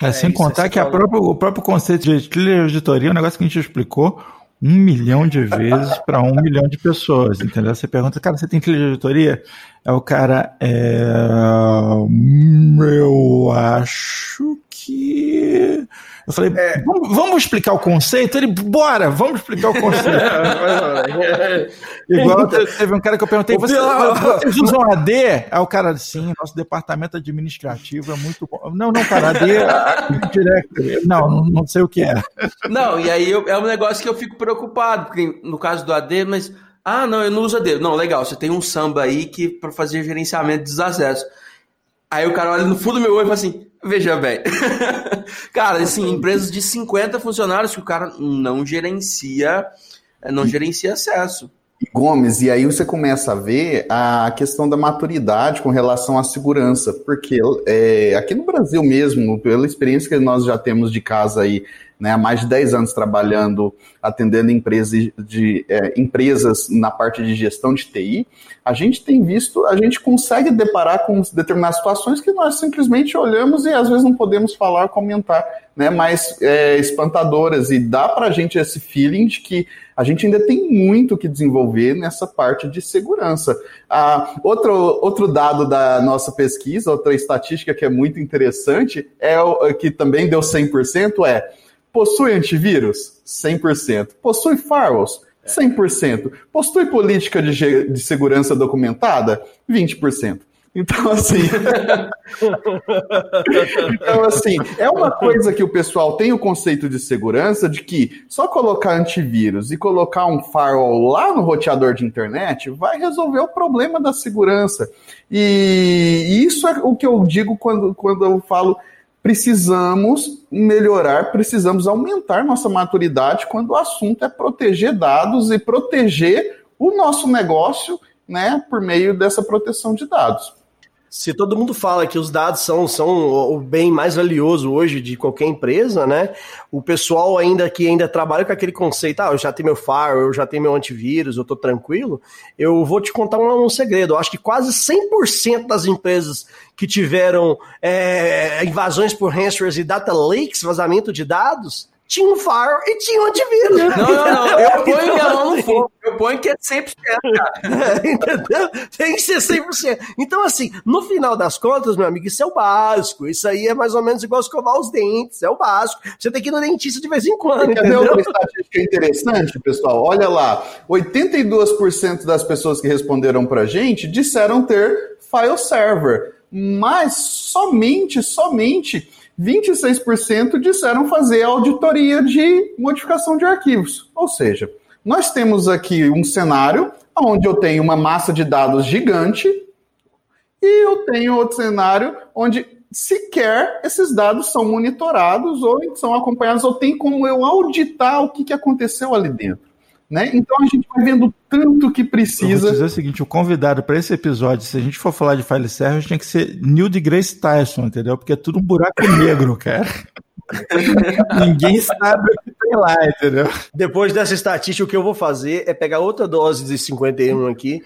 É, sem
isso,
contar que
falou.
própria- o próprio conceito de trilha de auditoria é um negócio que a gente explicou um milhão de vezes para um milhão de pessoas, entendeu? Você pergunta, cara, você tem trilha de auditoria? É o cara, é... eu acho que... Eu falei, vamos, vamos explicar o conceito? Ele, bora, vamos explicar o conceito. <laughs> <laughs> Igual te- teve um cara que eu perguntei, "Você- vocês usam AD? Aí o cara, sim, nosso departamento administrativo é muito bom. Não, não, cara, AD é <laughs> não, não sei o que é.
Não, e aí eu- é um negócio que eu fico preocupado, porque no caso do AD, mas. Ah, não, eu não uso AD. Não, legal, você tem um samba aí que para fazer gerenciamento dos acessos. Aí o cara olha no fundo do meu olho e fala assim: veja bem. <laughs> cara, assim, empresas de 50 funcionários que o cara não gerencia, não gerencia acesso.
Gomes, e aí você começa a ver a questão da maturidade com relação à segurança, porque é, aqui no Brasil mesmo, pela experiência que nós já temos de casa aí, né, há mais de 10 anos trabalhando, atendendo empresas, de, é, empresas na parte de gestão de TI, a gente tem visto, a gente consegue deparar com determinadas situações que nós simplesmente olhamos e às vezes não podemos falar, comentar, né, mais é, espantadoras, e dá para a gente esse feeling de que a gente ainda tem muito que desenvolver nessa parte de segurança. Ah, outro, outro dado da nossa pesquisa, outra estatística que é muito interessante, é que também deu 100%, é possui antivírus? 100%. Possui firewalls? 100%. Possui política de, de segurança documentada? 20%. Então, assim. <laughs> então, assim, é uma coisa que o pessoal tem o conceito de segurança de que só colocar antivírus e colocar um firewall lá no roteador de internet vai resolver o problema da segurança. E isso é o que eu digo quando, quando eu falo precisamos melhorar, precisamos aumentar nossa maturidade quando o assunto é proteger dados e proteger o nosso negócio né, por meio dessa proteção de dados.
Se todo mundo fala que os dados são, são o bem mais valioso hoje de qualquer empresa, né? O pessoal ainda que ainda trabalha com aquele conceito, ah, eu já tenho meu firewall, eu já tenho meu antivírus, eu tô tranquilo. Eu vou te contar um, um segredo. Eu acho que quase 100% das empresas que tiveram é, invasões por ransomware e data leaks, vazamento de dados, tinham um firewall e tinham um antivírus.
Não, não, não. Eu ponho minha mão no
assim,
fogo. Eu ponho que é 100%, cara. <laughs>
Entendeu? Tem que ser 100%. Então, assim, no final das contas, meu amigo, isso é o básico. Isso aí é mais ou menos igual escovar os dentes. É o básico. Você tem que ir no dentista de vez em quando,
Quer ver
entendeu?
outra estatística interessante, pessoal? Olha lá, 82% das pessoas que responderam pra gente disseram ter file server, mas somente, somente 26% disseram fazer auditoria de modificação de arquivos. Ou seja, nós temos aqui um cenário onde eu tenho uma massa de dados gigante e eu tenho outro cenário onde sequer esses dados são monitorados ou são acompanhados, ou tem como eu auditar o que, aconteceu ali dentro. Né? Então a gente vai vendo tanto que
Eu vou
precisa.
dizer o seguinte: o convidado para esse episódio, se a gente for falar de file server, tinha que ser Neil deGrasse Tyson, entendeu? Porque é tudo um buraco <laughs> negro, cara. <laughs> Ninguém sabe o que tem lá, entendeu?
Depois dessa estatística, o que eu vou fazer é pegar outra dose de 51 aqui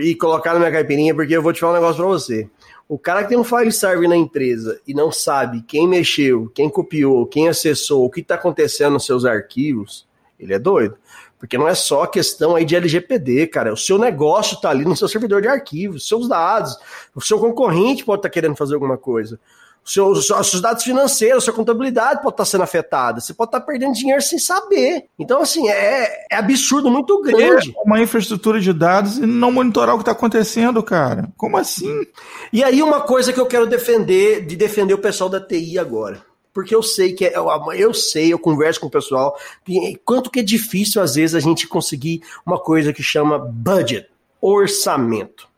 e colocar na minha caipirinha, porque eu vou te falar um negócio pra você. O cara que tem um file server na empresa e não sabe quem mexeu, quem copiou, quem acessou, o que está acontecendo nos seus arquivos, ele é doido. Porque não é só questão aí de LGPD, cara. O seu negócio está ali no seu servidor de arquivos, seus dados. O seu concorrente pode estar querendo fazer alguma coisa. Seus, seus dados financeiros, sua contabilidade pode estar sendo afetada. Você pode estar perdendo dinheiro sem saber. Então, assim, é, é absurdo muito grande.
É uma infraestrutura de dados e não monitorar o que está acontecendo, cara. Como assim?
E aí, uma coisa que eu quero defender, de defender o pessoal da TI agora porque eu sei que é, eu sei, eu converso com o pessoal, quanto que é difícil às vezes a gente conseguir uma coisa que chama budget, orçamento.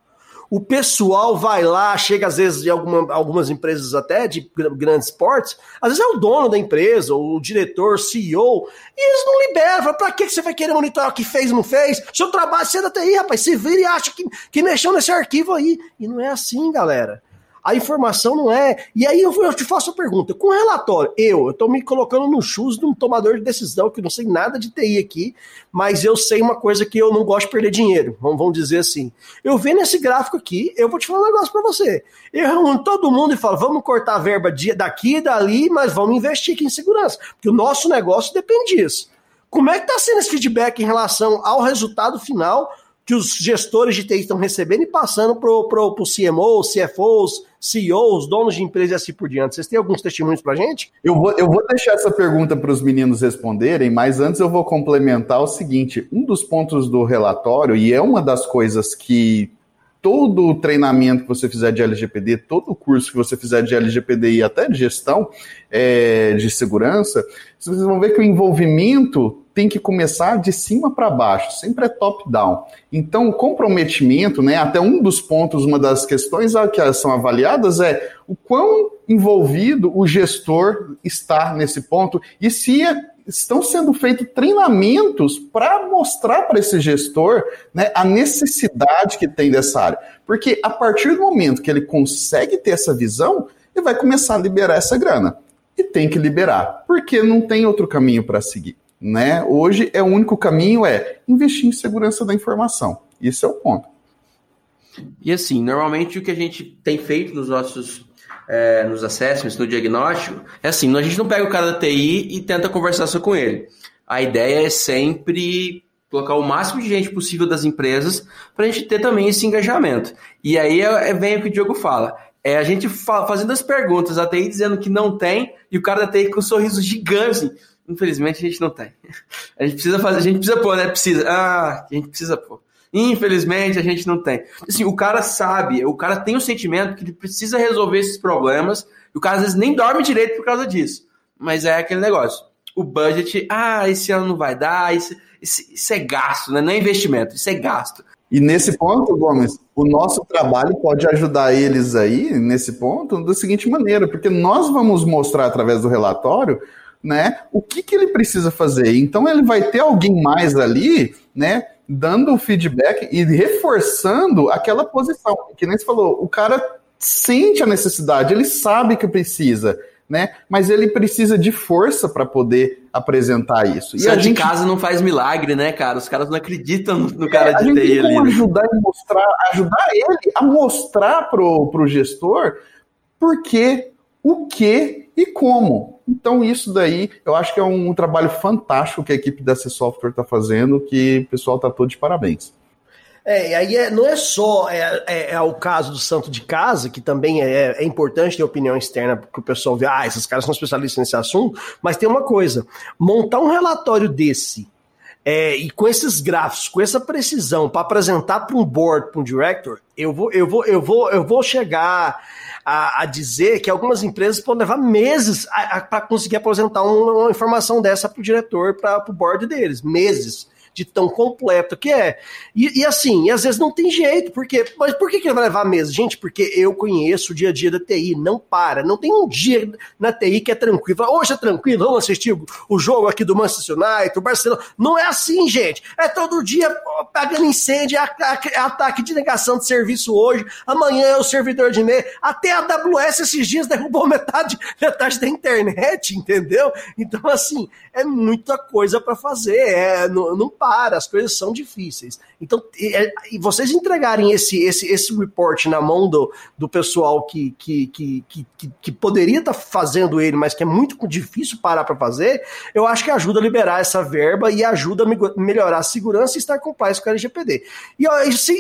O pessoal vai lá, chega às vezes de alguma, algumas empresas até de grandes portes, às vezes é o dono da empresa, o diretor, CEO, e eles não liberam. Pra que você vai querer monitorar o que fez não fez? Seu trabalho, ainda tem aí, rapaz, se vira e acha que, que mexeu nesse arquivo aí. E não é assim, galera. A informação não é. E aí eu, eu te faço a pergunta: com relatório, eu, tô me colocando no chus de um tomador de decisão, que não sei nada de TI aqui, mas eu sei uma coisa que eu não gosto de perder dinheiro. Vamos, vamos dizer assim. Eu vendo esse gráfico aqui, eu vou te falar um negócio para você. Eu reúno todo mundo e falo: vamos cortar a verba daqui e dali, mas vamos investir aqui em segurança. Porque o nosso negócio depende disso. Como é que está sendo esse feedback em relação ao resultado final que os gestores de TI estão recebendo e passando para o CMO, CFOs, CEOs, donos de empresas e assim por diante. Vocês têm alguns testemunhos para gente?
Eu vou, eu vou deixar essa pergunta para os meninos responderem, mas antes eu vou complementar o seguinte: um dos pontos do relatório, e é uma das coisas que todo o treinamento que você fizer de LGPD, todo o curso que você fizer de LGPD e até de gestão é, de segurança, vocês vão ver que o envolvimento tem que começar de cima para baixo, sempre é top-down. Então, o comprometimento, né, até um dos pontos, uma das questões que são avaliadas é o quão envolvido o gestor está nesse ponto e se estão sendo feitos treinamentos para mostrar para esse gestor né, a necessidade que tem dessa área. Porque a partir do momento que ele consegue ter essa visão, ele vai começar a liberar essa grana. E tem que liberar, porque não tem outro caminho para seguir. Né? Hoje é o único caminho é investir em segurança da informação. Isso é o ponto.
E assim, normalmente o que a gente tem feito nos nossos é, nos assessments, no diagnóstico, é assim, a gente não pega o cara da TI e tenta conversar só com ele. A ideia é sempre colocar o máximo de gente possível das empresas para a gente ter também esse engajamento. E aí é, é, vem o que o Diogo fala. É a gente fa fazendo as perguntas, a TI dizendo que não tem, e o cara da TI com um sorriso gigante, assim, Infelizmente a gente não tem. A gente precisa fazer, a gente precisa pôr, né? Precisa. Ah, a gente precisa pôr. Infelizmente a gente não tem. Assim, o cara sabe, o cara tem o sentimento que ele precisa resolver esses problemas, e o cara às vezes nem dorme direito por causa disso. Mas é aquele negócio. O budget, ah, esse ano não vai dar, isso, isso, isso é gasto, né? Não é investimento, isso é gasto.
E nesse ponto, Gomes, o nosso trabalho pode ajudar eles aí, nesse ponto, da seguinte maneira, porque nós vamos mostrar através do relatório né? O que, que ele precisa fazer? Então ele vai ter alguém mais ali, né? Dando o feedback e reforçando aquela posição. Que nem você falou, o cara sente a necessidade, ele sabe que precisa, né? Mas ele precisa de força para poder apresentar isso.
E a gente... de casa não faz milagre, né, cara? Os caras não acreditam no, no é, cara de
TI
ali.
Né? ajudar e mostrar, ajudar ele a mostrar pro, pro gestor por quê, o que e como. Então, isso daí, eu acho que é um, trabalho fantástico que a equipe da C Software está fazendo, que o pessoal está todo de parabéns.
É, e aí é, não é só é, é, é, o caso do santo de casa, que também é, é importante ter opinião externa, porque o pessoal vê, ah, esses caras são especialistas nesse assunto, mas tem uma coisa, montar um relatório desse, é, e com esses gráficos, com essa precisão, para apresentar para um board, para um director, eu vou, eu vou, eu vou, eu vou chegar a, a dizer que algumas empresas podem levar meses para conseguir apresentar uma, uma informação dessa para o diretor, para o board deles. Meses de tão completo que é. E, e, assim, e às vezes não tem jeito, porque, mas por que, que ele vai levar mesmo? Gente, porque eu conheço o dia a dia da TI, não para, não tem um dia na TI que é tranquilo. Hoje é tranquilo, vamos assistir o jogo aqui do Manchester United, o Barcelona. Não é assim, gente. É todo dia pagando incêndio, é, é ataque de negação de serviço hoje, amanhã é o servidor de e-mail. Até a AWS esses dias derrubou <laughs> metade, metade da internet, entendeu? Então, assim, é muita coisa para fazer. É, não, não para, as coisas são difíceis. Então, e, é, e vocês entregarem esse, esse, esse report na mão do, do pessoal que, que, que, que, que poderia estar tá fazendo ele, mas que é muito difícil parar para fazer, eu acho que ajuda a liberar essa verba e ajuda a melhorar a segurança e estar compliance com a LGPD. E eu,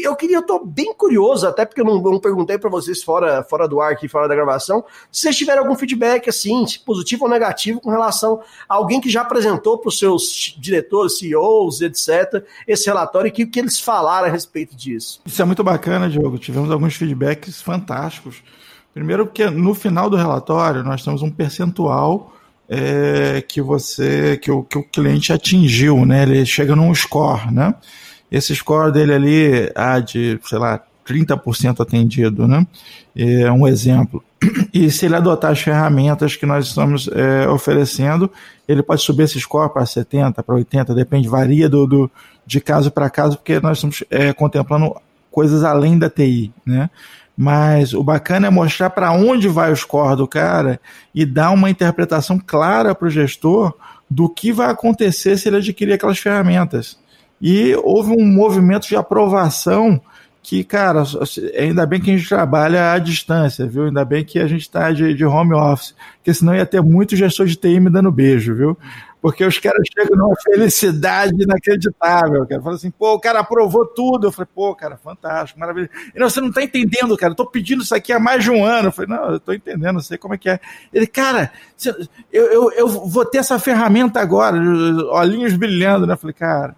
eu queria, eu tô bem curioso, até porque eu não, não perguntei para vocês fora, fora do ar aqui, fora da gravação, se vocês tiverem algum feedback assim, positivo ou negativo, com relação a alguém que já apresentou para os seus diretores, CEOs, etc., esse relatório e que, que eles falaram a respeito disso.
Isso é muito bacana, Diogo. Tivemos alguns feedbacks fantásticos. Primeiro, porque no final do relatório nós temos um percentual é, que você que o, que o cliente atingiu, né? Ele chega num score, né? Esse score dele ali, ah, de, sei lá, 30% atendido, né? É um exemplo. E se ele adotar as ferramentas que nós estamos é, oferecendo, ele pode subir esse score para 70, para 80, depende, varia do, do de caso para caso, porque nós estamos é, contemplando coisas além da TI, né? Mas o bacana é mostrar para onde vai o score do cara e dar uma interpretação clara para o gestor do que vai acontecer se ele adquirir aquelas ferramentas. E houve um movimento de aprovação que, cara, ainda bem que a gente trabalha à distância, viu? Ainda bem que a gente está de, de, home office, porque senão ia ter muito gestor de TI me dando beijo, viu? Porque os caras chegam numa felicidade inacreditável, cara. Fala assim, pô, o cara aprovou tudo. Eu falei, pô, cara, fantástico, maravilhoso. E, não, você não tá entendendo, cara. Eu tô pedindo isso aqui há mais de um ano. Eu falei, não, eu tô entendendo, não sei como é que é. Ele, cara, eu, eu, eu vou ter essa ferramenta agora, olhinhos brilhando, né? Eu falei, cara,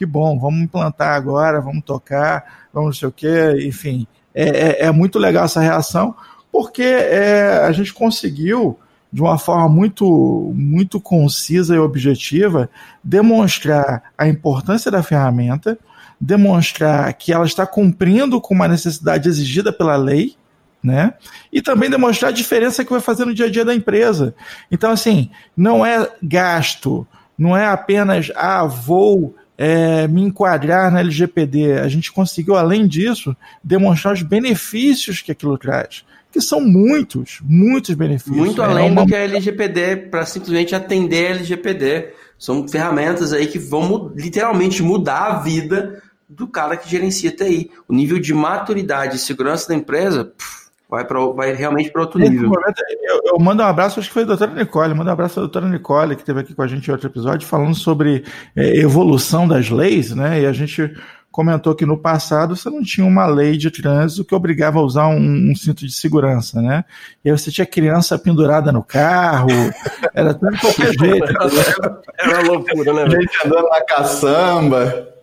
que bom, vamos implantar agora, vamos tocar, vamos não sei o quê, enfim. É, é, é muito legal essa reação, porque é, a gente conseguiu de uma forma muito, muito concisa e objetiva, demonstrar a importância da ferramenta, demonstrar que ela está cumprindo com uma necessidade exigida pela lei, né? E também demonstrar a diferença que vai fazer no dia a dia da empresa. Então, assim, não é gasto, não é apenas, ah, vou é, me enquadrar na LGPD. A gente conseguiu, além disso, demonstrar os benefícios que aquilo traz que são muitos, muitos benefícios.
Muito além é uma... do que a LGPD, para simplesmente atender a LGPD. São ferramentas aí que vão literalmente mudar a vida do cara que gerencia TI. O nível de maturidade e segurança da empresa pff, vai, pra, vai realmente para outro nível. Momento,
eu, eu, mando um abraço, acho que foi a doutora Nicole, mando um abraço à doutora Nicole, que esteve aqui com a gente em outro episódio, falando sobre é, evolução das leis, né? E a gente comentou que no passado você não tinha uma lei de trânsito que obrigava a usar um, um cinto de segurança, né? E aí você tinha criança pendurada no carro, era tudo de qualquer <laughs> jeito.
Era uma loucura, né? Gente andando na caçamba.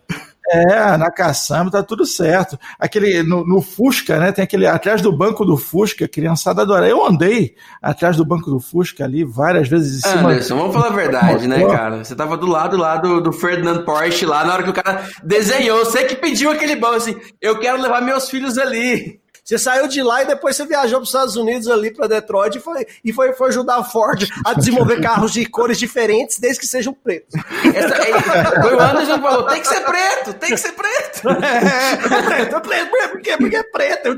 É, na caçamba tá tudo certo. Aquele no, no, Fusca, né? Tem aquele atrás do banco do Fusca, criançada adora. Eu andei atrás do banco do Fusca ali várias vezes
em cima. Anderson, vamos falar a verdade, né, cara? Você tava do lado lá do, do Ferdinand Porsche lá na hora que o cara desenhou. Você que pediu aquele banco assim, eu quero levar meus filhos ali.
Você saiu de lá e depois você viajou para os Estados Unidos ali para Detroit e foi, e foi, foi ajudar a Ford a desenvolver carros de cores diferentes, desde que sejam pretos.
Essa, é, foi o Anderson falou: tem que ser preto, tem que ser preto.
É, então, por quê? Porque é preto,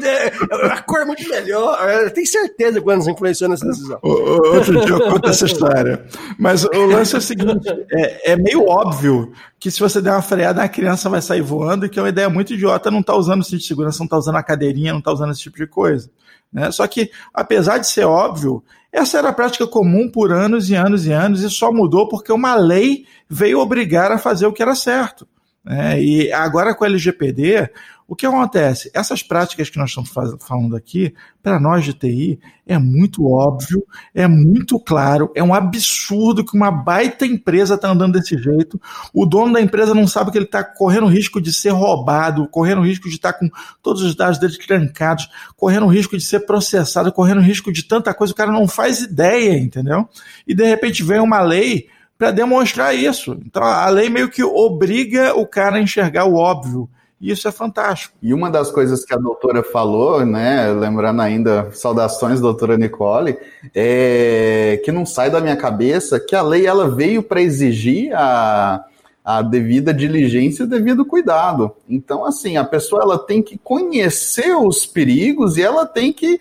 a cor é muito melhor. Eu tenho certeza que o Anderson influenciou nessa decisão.
Outro dia eu conto essa história. Mas o lance é o seguinte: é, é meio óbvio que se você der uma freada, a criança vai sair voando, e que é uma ideia muito idiota não estar tá usando o cinto de segurança, não estar tá usando a cadeirinha, não estar tá usando esse tipo de coisa. Né? Só que, apesar de ser óbvio, essa era a prática comum por anos e anos e anos, e só mudou porque uma lei veio obrigar a fazer o que era certo. Né? E agora com a LGPD, o que acontece? Essas práticas que nós estamos falando aqui, para nós de TI, é muito óbvio, é muito claro, é um absurdo que uma baita empresa está andando desse jeito. O dono da empresa não sabe que ele está correndo risco de ser roubado, correndo risco de estar tá com todos os dados dele trancados, correndo risco de ser processado, correndo risco de tanta coisa, o cara não faz ideia, entendeu? E de repente vem uma lei para demonstrar isso. Então a lei meio que obriga o cara a enxergar o óbvio. E isso é fantástico.
E uma das coisas que a doutora falou, né, lembrando ainda, saudações, doutora Nicole, é que não sai da minha cabeça que a lei ela veio para exigir a, a devida diligência e o devido cuidado. Então, assim, a pessoa ela tem que conhecer os perigos e ela tem que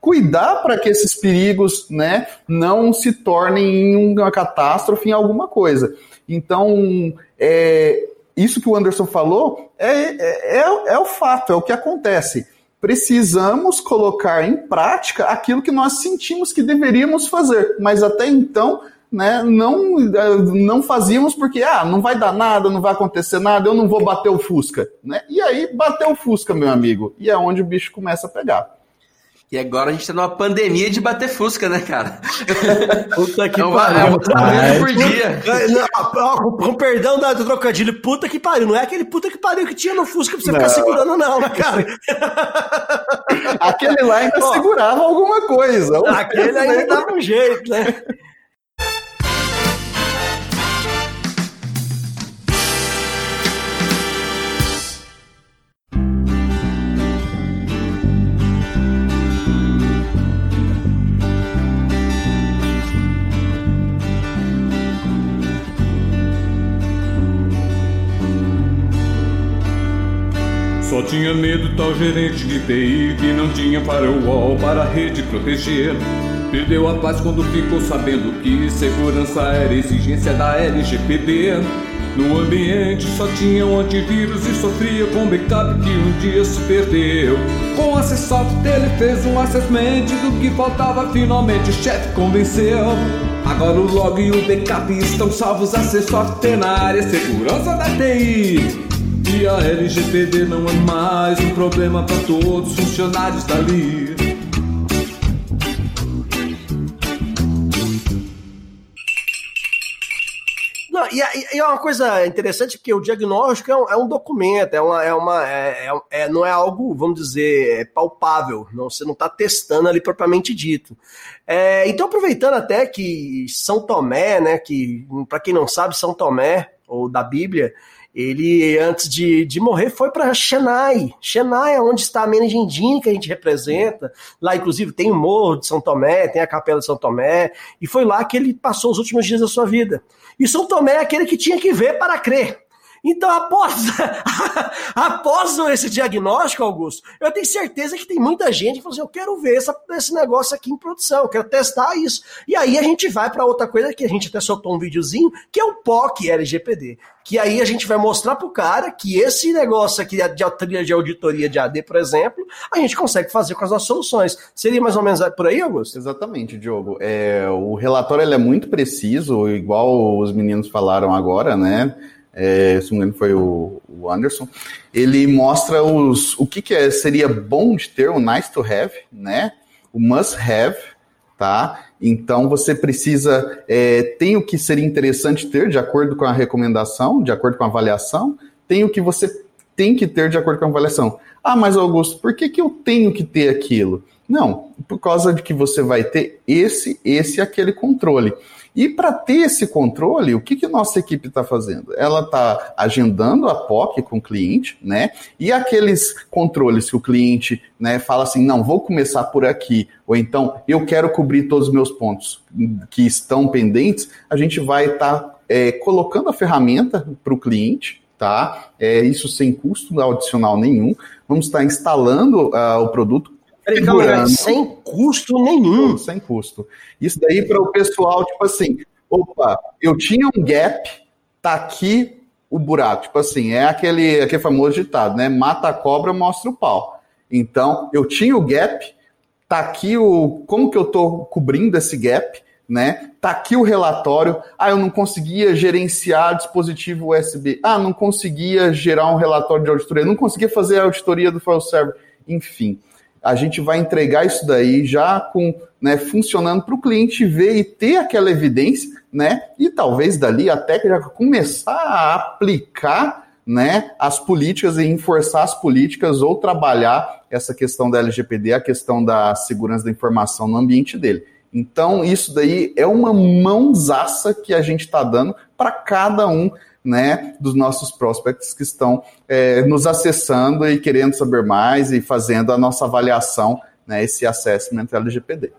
cuidar para que esses perigos né, não se tornem uma catástrofe em alguma coisa. Então, é, isso que o Anderson falou é, é, é, é o fato, é o que acontece. Precisamos colocar em prática aquilo que nós sentimos que deveríamos fazer, mas até então né, não, não fazíamos porque ah, não vai dar nada, não vai acontecer nada, eu não vou bater o Fusca. Né? E aí bateu o Fusca, meu amigo, e é onde o bicho começa a pegar.
E agora a gente tá numa pandemia de bater fusca, né, cara? <laughs>
Puta que
É um
pariu.
barulho por dia.
Não, Com perdão da- do trocadilho, puta que pariu. Não é aquele puta que pariu que tinha no Fusca pra você ficar
Não.
segurando, não, né, cara?
Aquele lá ainda
Ó.
segurava alguma coisa.
Aquele ainda dava um jeito, né?
Só tinha medo tal gerente de TI que não tinha firewall para a rede proteger. Perdeu a paz quando ficou sabendo que segurança era exigência da LGPD. No ambiente só tinha um antivírus e sofria com backup que um dia se perdeu. Com a Soft ele fez um assessment do que faltava, finalmente o chefe convenceu. Agora o log e o backup estão salvos, a Soft na área segurança da TI. E a LGPD não é mais um problema para todos os funcionários dali.
Não, e, e- é uma coisa interessante porque o diagnóstico é um, é um documento, é uma, é uma é, é- é- não é algo, vamos dizer, é palpável. Não, você não está testando ali propriamente dito. É, então, aproveitando até que São Tomé, né, que para quem não sabe, São Tomé ou da Bíblia, ele antes de, de morrer foi para Chennai. Chennai é onde está a Menegindine que a gente representa. Lá, inclusive, tem o Morro de São Tomé, tem a Capela de São Tomé, e foi lá que ele passou os últimos dias da sua vida. E São Tomé é aquele que tinha que ver para crer. Então, após, <laughs> após esse diagnóstico, Augusto, eu tenho certeza que tem muita gente que fala assim: eu quero ver essa- esse negócio aqui em produção, eu quero testar isso. E aí a gente vai para outra coisa que a gente até soltou um videozinho, que é o POC LGPD. Que aí a gente vai mostrar pro cara que esse negócio aqui de auditoria de auditoria de AD, por exemplo, a gente consegue fazer com as nossas soluções. Seria mais ou menos por aí, Augusto?
Exatamente, Diogo. É, o relatório é muito preciso, igual os meninos falaram agora, né? É, se não me engano foi o, o Anderson. Ele mostra os, o que, que é, seria bom de ter, o nice to have, né? O must have, tá? Então você precisa, é, tem o que seria interessante ter de acordo com a recomendação, de acordo com a avaliação, tem o que você tem que ter de acordo com a avaliação. Ah, mas Augusto, por que, que eu tenho que ter aquilo? Não, por causa de que você vai ter esse, esse e aquele controle. E para ter esse controle, o que, que nossa equipe está fazendo? Ela está agendando a POC com o cliente, né? E aqueles controles que o cliente né, fala assim, não, vou começar por aqui, ou então eu quero cobrir todos os meus pontos que estão pendentes, a gente vai estar tá, é, colocando a ferramenta para o cliente, tá? É, isso sem custo adicional nenhum. Vamos estar instalando uh, o produto
Peraí, sem custo nenhum.
Sem custo. Isso daí para o pessoal, tipo assim, opa, eu tinha um gap, tá aqui o buraco. Tipo assim, é aquele, aquele famoso ditado, né? Mata a cobra, mostra o pau. Então, eu tinha o gap, tá aqui o. Como que eu tô cobrindo esse gap? Né? Tá aqui o relatório. Ah, eu não conseguia gerenciar dispositivo USB. Ah, não conseguia gerar um relatório de auditoria. Não conseguia fazer a auditoria do file server. Enfim, a gente vai entregar isso daí já com né, funcionando para o cliente ver e ter aquela evidência, né? E talvez dali até já começar a aplicar né, as políticas e enforçar as políticas ou trabalhar essa questão da LGPD, a questão da segurança da informação no ambiente dele. Então, isso daí é uma mãozaça que a gente está dando para cada um né, dos nossos prospects que estão é, nos acessando e querendo saber mais e fazendo a nossa avaliação, né, esse assessment LGPD.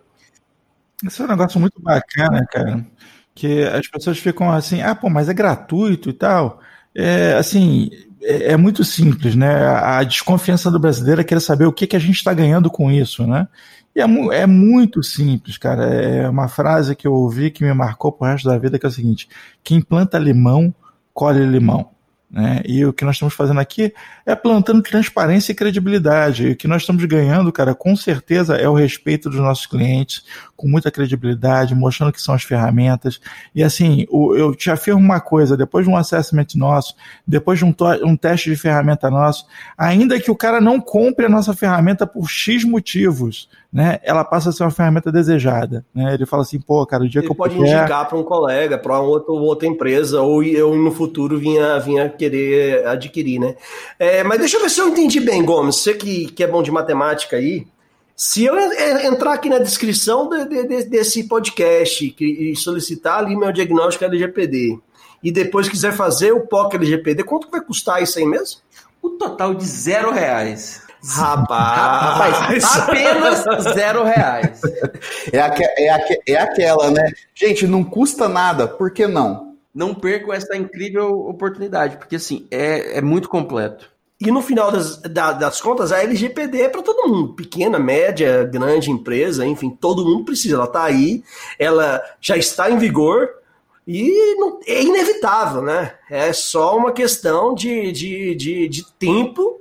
Isso é um negócio muito bacana, cara, que as pessoas ficam assim, ah, pô, mas é gratuito e tal. É, assim, é, é muito simples, né? A desconfiança do brasileiro é querer saber o que, que a gente está ganhando com isso, né? E é, é muito simples, cara. É uma frase que eu ouvi que me marcou pro resto da vida, que é o seguinte: quem planta limão, colhe limão. Né? E o que nós estamos fazendo aqui é plantando transparência e credibilidade. E o que nós estamos ganhando, cara, com certeza é o respeito dos nossos clientes, com muita credibilidade, mostrando que são as ferramentas. E assim, eu te afirmo uma coisa: depois de um assessment nosso, depois de um, um teste de ferramenta nosso, ainda que o cara não compre a nossa ferramenta por X motivos, né, ela passa a ser uma ferramenta desejada. Né? Ele fala assim, pô, cara, o dia que
Ele
eu
pode
puder,
indicar para um colega, para outra, outra empresa, ou eu no futuro vinha, vinha querer adquirir, né? É, mas deixa eu ver se eu entendi bem, Gomes. Você que, que é bom de matemática aí, se eu en- en- entrar aqui na descrição de- de- de- desse podcast que- e solicitar ali meu diagnóstico LGPD, e depois quiser fazer o POC LGPD, quanto que vai custar isso aí mesmo?
O total de zero reais.
Rapaz,
Rapaz, apenas zero reais.
É, aque- é aque- é aquela, né? Gente, não custa nada, por que não?
Não percam essa incrível oportunidade, porque assim, é, é muito completo.
E no final das, da- das contas, a LGPD é para todo mundo, pequena, média, grande empresa, enfim, todo mundo precisa. Ela está aí, ela já está em vigor e não- é inevitável, né? É só uma questão de, de, de, de tempo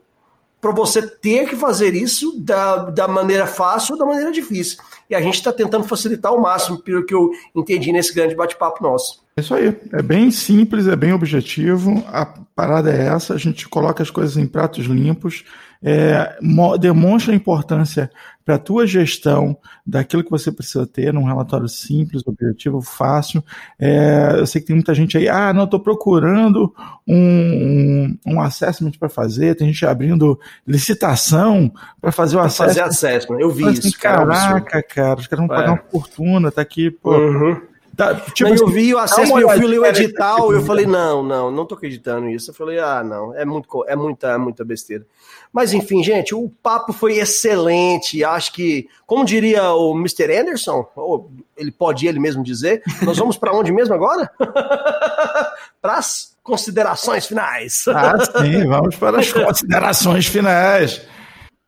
para você ter que fazer isso da, da maneira fácil ou da maneira difícil. E a gente está tentando facilitar ao máximo, pelo que eu entendi nesse grande bate-papo nosso.
É isso aí. É bem simples, é bem objetivo. A parada é essa: a gente coloca as coisas em pratos limpos, é, mo- demonstra a importância para a tua gestão daquilo que você precisa ter num relatório simples, objetivo, fácil. É, eu sei que tem muita gente aí, ah, não, estou procurando um, um, um assessment para fazer, tem gente abrindo licitação para fazer o assessment.
fazer acesso, né? eu vi
Fala assim,
isso. cara, é.
Caraca, cara, os caras vão pagar
É.
uma fortuna, tá aqui, pô.
Uhum.
Tá, tipo
Não, eu
assim,
vi o acesso, eu fui ler o edital, eu falei, não, não, não tô acreditando nisso. Eu falei, ah, não, é, muito, é muita, é muita besteira. Mas enfim, gente, o papo foi excelente. Acho que, como diria o Mr. Anderson, ou ele pode ele mesmo dizer, nós vamos para onde mesmo agora? <laughs> para as considerações finais.
Ah, sim, vamos para as considerações finais.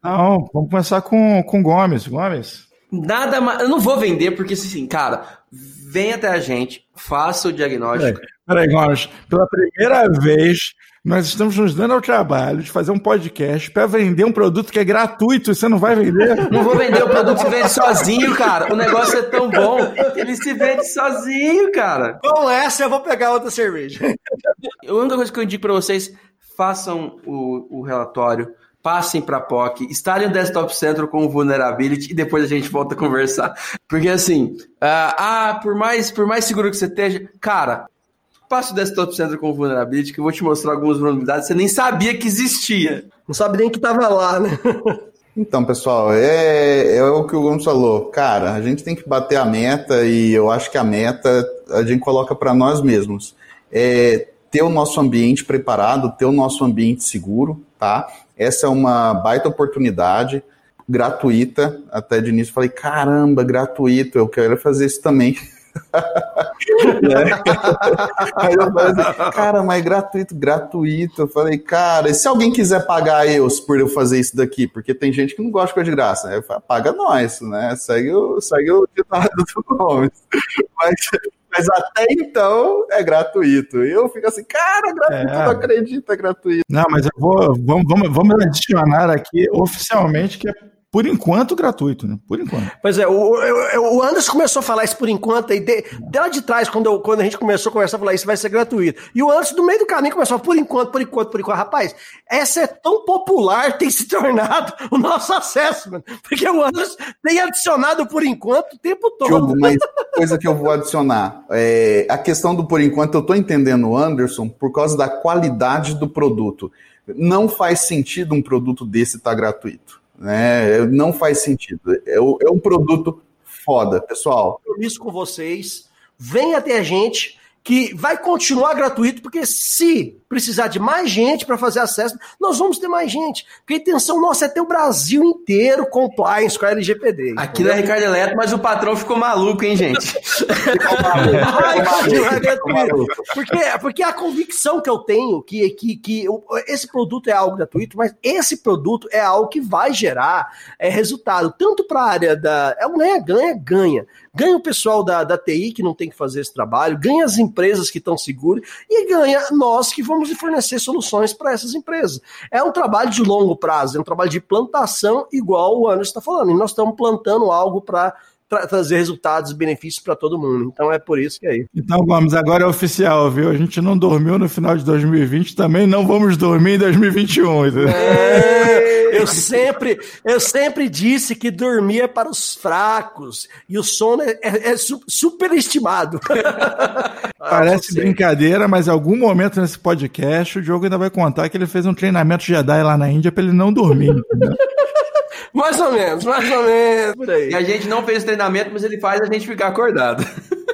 Não, vamos começar com, com Gomes. Gomes.
Nada mais. Eu não vou vender, porque assim, cara, vem até a gente, faça o diagnóstico.
Peraí, Gomes, pela primeira vez nós estamos nos dando ao trabalho de fazer um podcast para vender um produto que é gratuito e você não vai vender? <laughs>
Não vou vender o produto se vende sozinho, cara. O negócio é tão bom que ele se vende sozinho, cara.
Com essa eu vou pegar outra cerveja.
A única coisa que eu indico para vocês, façam o, o relatório, passem para POC, instalem o Desktop Central com o Vulnerability e depois a gente volta a conversar. Porque assim, ah, ah, por, mais, por mais seguro que você esteja, cara, passa o Desktop Central com o Vulnerability que eu vou te mostrar algumas vulnerabilidades que você nem sabia que existia.
Não sabe nem que tava lá, né? <laughs>
Então, pessoal, é, é o que o Gomes falou. Cara, a gente tem que bater a meta e eu acho que a meta a gente coloca para nós mesmos. É ter o nosso ambiente preparado, ter o nosso ambiente seguro, tá? Essa é uma baita oportunidade gratuita. Até de início falei, caramba, gratuito, eu quero fazer isso também. <laughs> Né? <laughs> Aí eu falei assim, cara, mas gratuito, gratuito. Eu falei, cara, e se alguém quiser pagar eu por eu fazer isso daqui? Porque tem gente que não gosta de coisa de graça. Eu falo, paga nós, né? Segue o, segue o ditado do Gomes. <laughs> Mas, mas até então é gratuito. Eu fico assim, cara, gratuito,
É.
não acredito, é gratuito.
Não, mas eu vou. Vamos, vamos, vamos adicionar aqui oficialmente que é por enquanto gratuito, né? Por enquanto.
Pois é, o, o, o Anderson começou a falar isso por enquanto, aí de, de lá de trás, quando, eu- quando a gente começou a conversar, falar isso vai ser gratuito. E o Anderson, no meio do caminho, começou a por enquanto, por enquanto, por enquanto. Rapaz, essa é tão popular, tem se tornado <laughs> o nosso acesso, mano. Porque o Anderson tem adicionado por enquanto o tempo todo.
Mas coisa que eu vou adicionar. É, a questão do por enquanto, eu estou entendendo o Anderson por causa da qualidade do produto. Não faz sentido um produto desse estar gratuito. Né? Não faz sentido. É, é um produto foda, pessoal.
compromisso com vocês. Vem até a gente, que vai continuar gratuito, porque se precisar de mais gente para fazer acesso, nós vamos ter mais gente. Porque a intenção nossa é ter o Brasil inteiro compliance com a LGPD.
Aqui não é Ricardo Eletro, mas o patrão ficou maluco, hein, gente? <laughs>
Porque, porque a convicção que eu tenho que, que, que esse produto é algo gratuito, mas esse produto é algo que vai gerar é, resultado, tanto para a área da. É um ganha, ganha, o pessoal da, da TI que não tem que fazer esse trabalho, ganha as empresas que estão seguras e ganha nós que vamos fornecer soluções para essas empresas. É um trabalho de longo prazo, é um trabalho de plantação, igual o Anderson está falando. E nós estamos plantando algo para trazer resultados e benefícios para todo mundo. Então é por isso que é isso.
Então, Gomes, agora é oficial, viu? A gente não dormiu no final de 2020, também não vamos dormir em 2021. entendeu?
É, eu sempre, eu sempre disse que dormir é para os fracos e o sono é, é- é su- superestimado. <laughs>
Parece brincadeira, mas em algum momento nesse podcast o Diogo ainda vai contar que ele fez um treinamento Jedi lá na Índia para ele não dormir. entendeu?
Mais ou menos, mais ou menos, por aí.
E a gente não fez treinamento, mas ele faz a gente ficar acordado. <laughs>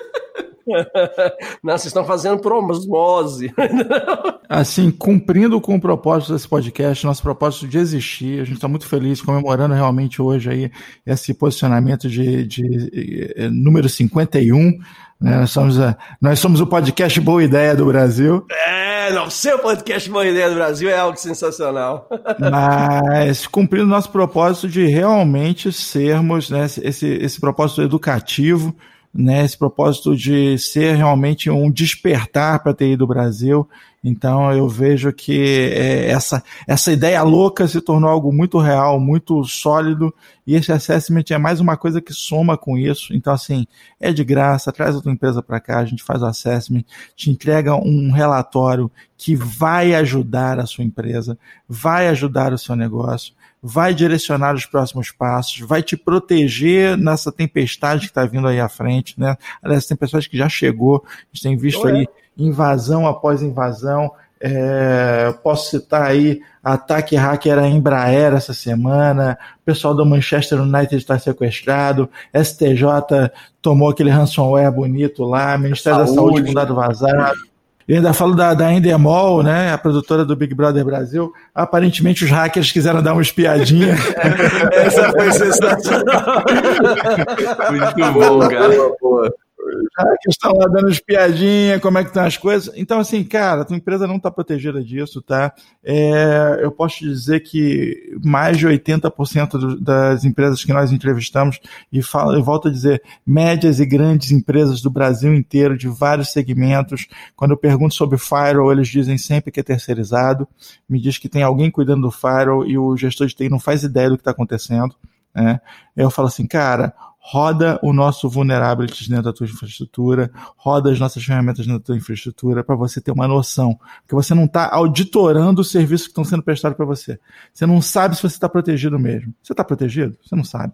Não, vocês estão fazendo por osmose. <laughs>
Assim, cumprindo com o propósito desse podcast, nosso propósito de existir, a gente está muito feliz comemorando realmente hoje aí esse posicionamento de, de, eh, número 51. Né? Nós, somos a- nós somos o podcast Boa Ideia do Brasil.
É, não, seu podcast Boa Ideia do Brasil é algo sensacional. <laughs>
Mas cumprindo nosso propósito de realmente sermos, né, esse- esse, esse propósito educativo, né, esse propósito de ser realmente um despertar para a TI do Brasil. Então eu vejo que é, essa, essa ideia louca se tornou algo muito real, muito sólido, e esse assessment é mais uma coisa que soma com isso. Então, assim, é de graça, traz a tua empresa para cá, a gente faz o assessment, te entrega um relatório que vai ajudar a sua empresa, vai ajudar o seu negócio, vai direcionar os próximos passos, vai te proteger nessa tempestade que está vindo aí à frente, né? Aliás, tem pessoas que já chegou, a gente tem visto aí invasão após invasão. É, posso citar aí ataque hacker à Embraer essa semana, o pessoal do Manchester United está sequestrado, STJ tomou aquele ransomware bonito lá, Ministério da
Saúde.
Saúde com dado vazado. Eu ainda falo da, da Endemol, né, a produtora do Big Brother Brasil. Aparentemente os hackers quiseram dar uma espiadinha. <laughs>
Essa foi sensacional.
Muito bom, cara.
Hackers estão lá dando espiadinha, como é que estão as coisas. Então, assim, cara, tua empresa não está protegida disso, tá? É, eu posso te dizer que mais de 80% do- das empresas que nós entrevistamos, e falo, eu volto a dizer, médias e grandes empresas do Brasil inteiro, de vários segmentos, quando eu pergunto sobre firewall, eles dizem sempre que é terceirizado, me diz que tem alguém cuidando do firewall e o gestor de TI não faz ideia do que está acontecendo. Né? Eu falo assim, cara, roda o nosso vulnerabilities dentro da tua infraestrutura, roda as nossas ferramentas dentro da tua infraestrutura para você ter uma noção, porque você não está auditorando os serviços que estão sendo prestados para você. Você não sabe se você está protegido mesmo. Você está protegido? Você não sabe.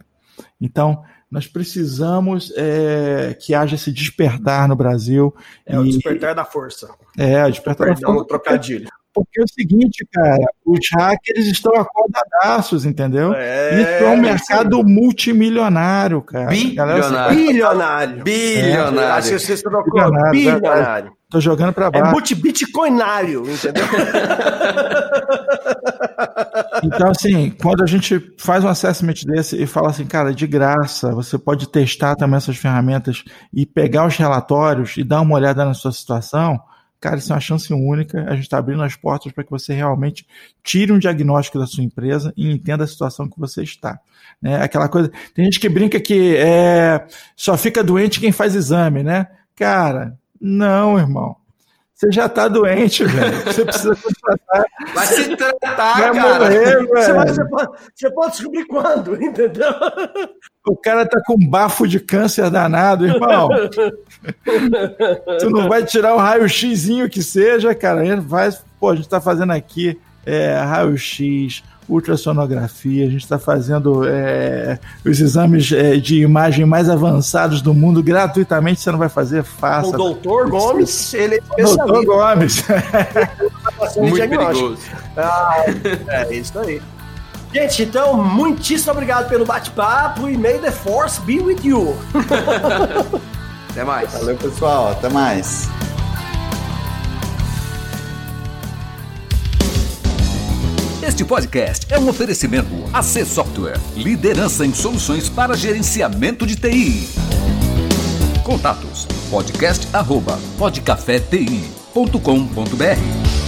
Então, nós precisamos é, que haja esse despertar no Brasil.
É o
e-
despertar da força.
É, o despertar da
Perdão,
força.
o trocadilho.
Porque é o seguinte, cara, os hackers estão acordadaços, entendeu?
É,
Isso é um mercado multimilionário, cara. Galera,
Bilionário.
Bilionário.
Bilionário.
Acho que você trocou.
Bilionário,
Bilionário.
Tô jogando pra
É
baixo.
multibitcoinário, entendeu? <laughs>
Então, assim, quando a gente faz um assessment desse e fala assim, cara, de graça, você pode testar também essas ferramentas e pegar os relatórios e dar uma olhada na sua situação, cara, isso é uma chance única. A gente está abrindo as portas para que você realmente tire um diagnóstico da sua empresa e entenda a situação que você está. Né? Aquela coisa. Tem gente que brinca que é, só fica doente quem faz exame, né? Cara, não, irmão. Você já tá doente, velho. <laughs> Você precisa contratar.
Vai se tratar,
Vai
cara.
morrer,
Você, vai-
velho.
você pode, você pode descobrir quando, <laughs> entendeu?
O cara tá com um bafo de câncer danado, irmão. tu não vai tirar o raio-xzinho que seja, cara. A gente vai, pô, a gente tá fazendo aqui é, raio-x, ultrassonografia, a gente está fazendo é, os exames é, de imagem mais avançados do mundo gratuitamente. Você não vai fazer? Faça.
O doutor Gomes, ele é
Doutor
especialista
Gomes.
em
Muito perigoso.
Ah, é isso aí. Gente, então, muitíssimo obrigado pelo bate-papo e may the force be with you. <laughs>
Até mais.
Valeu, pessoal. Até mais.
Este podcast é um oferecimento AC Software, liderança em soluções para gerenciamento de TI. Contatos podcast@podcafeti.com.br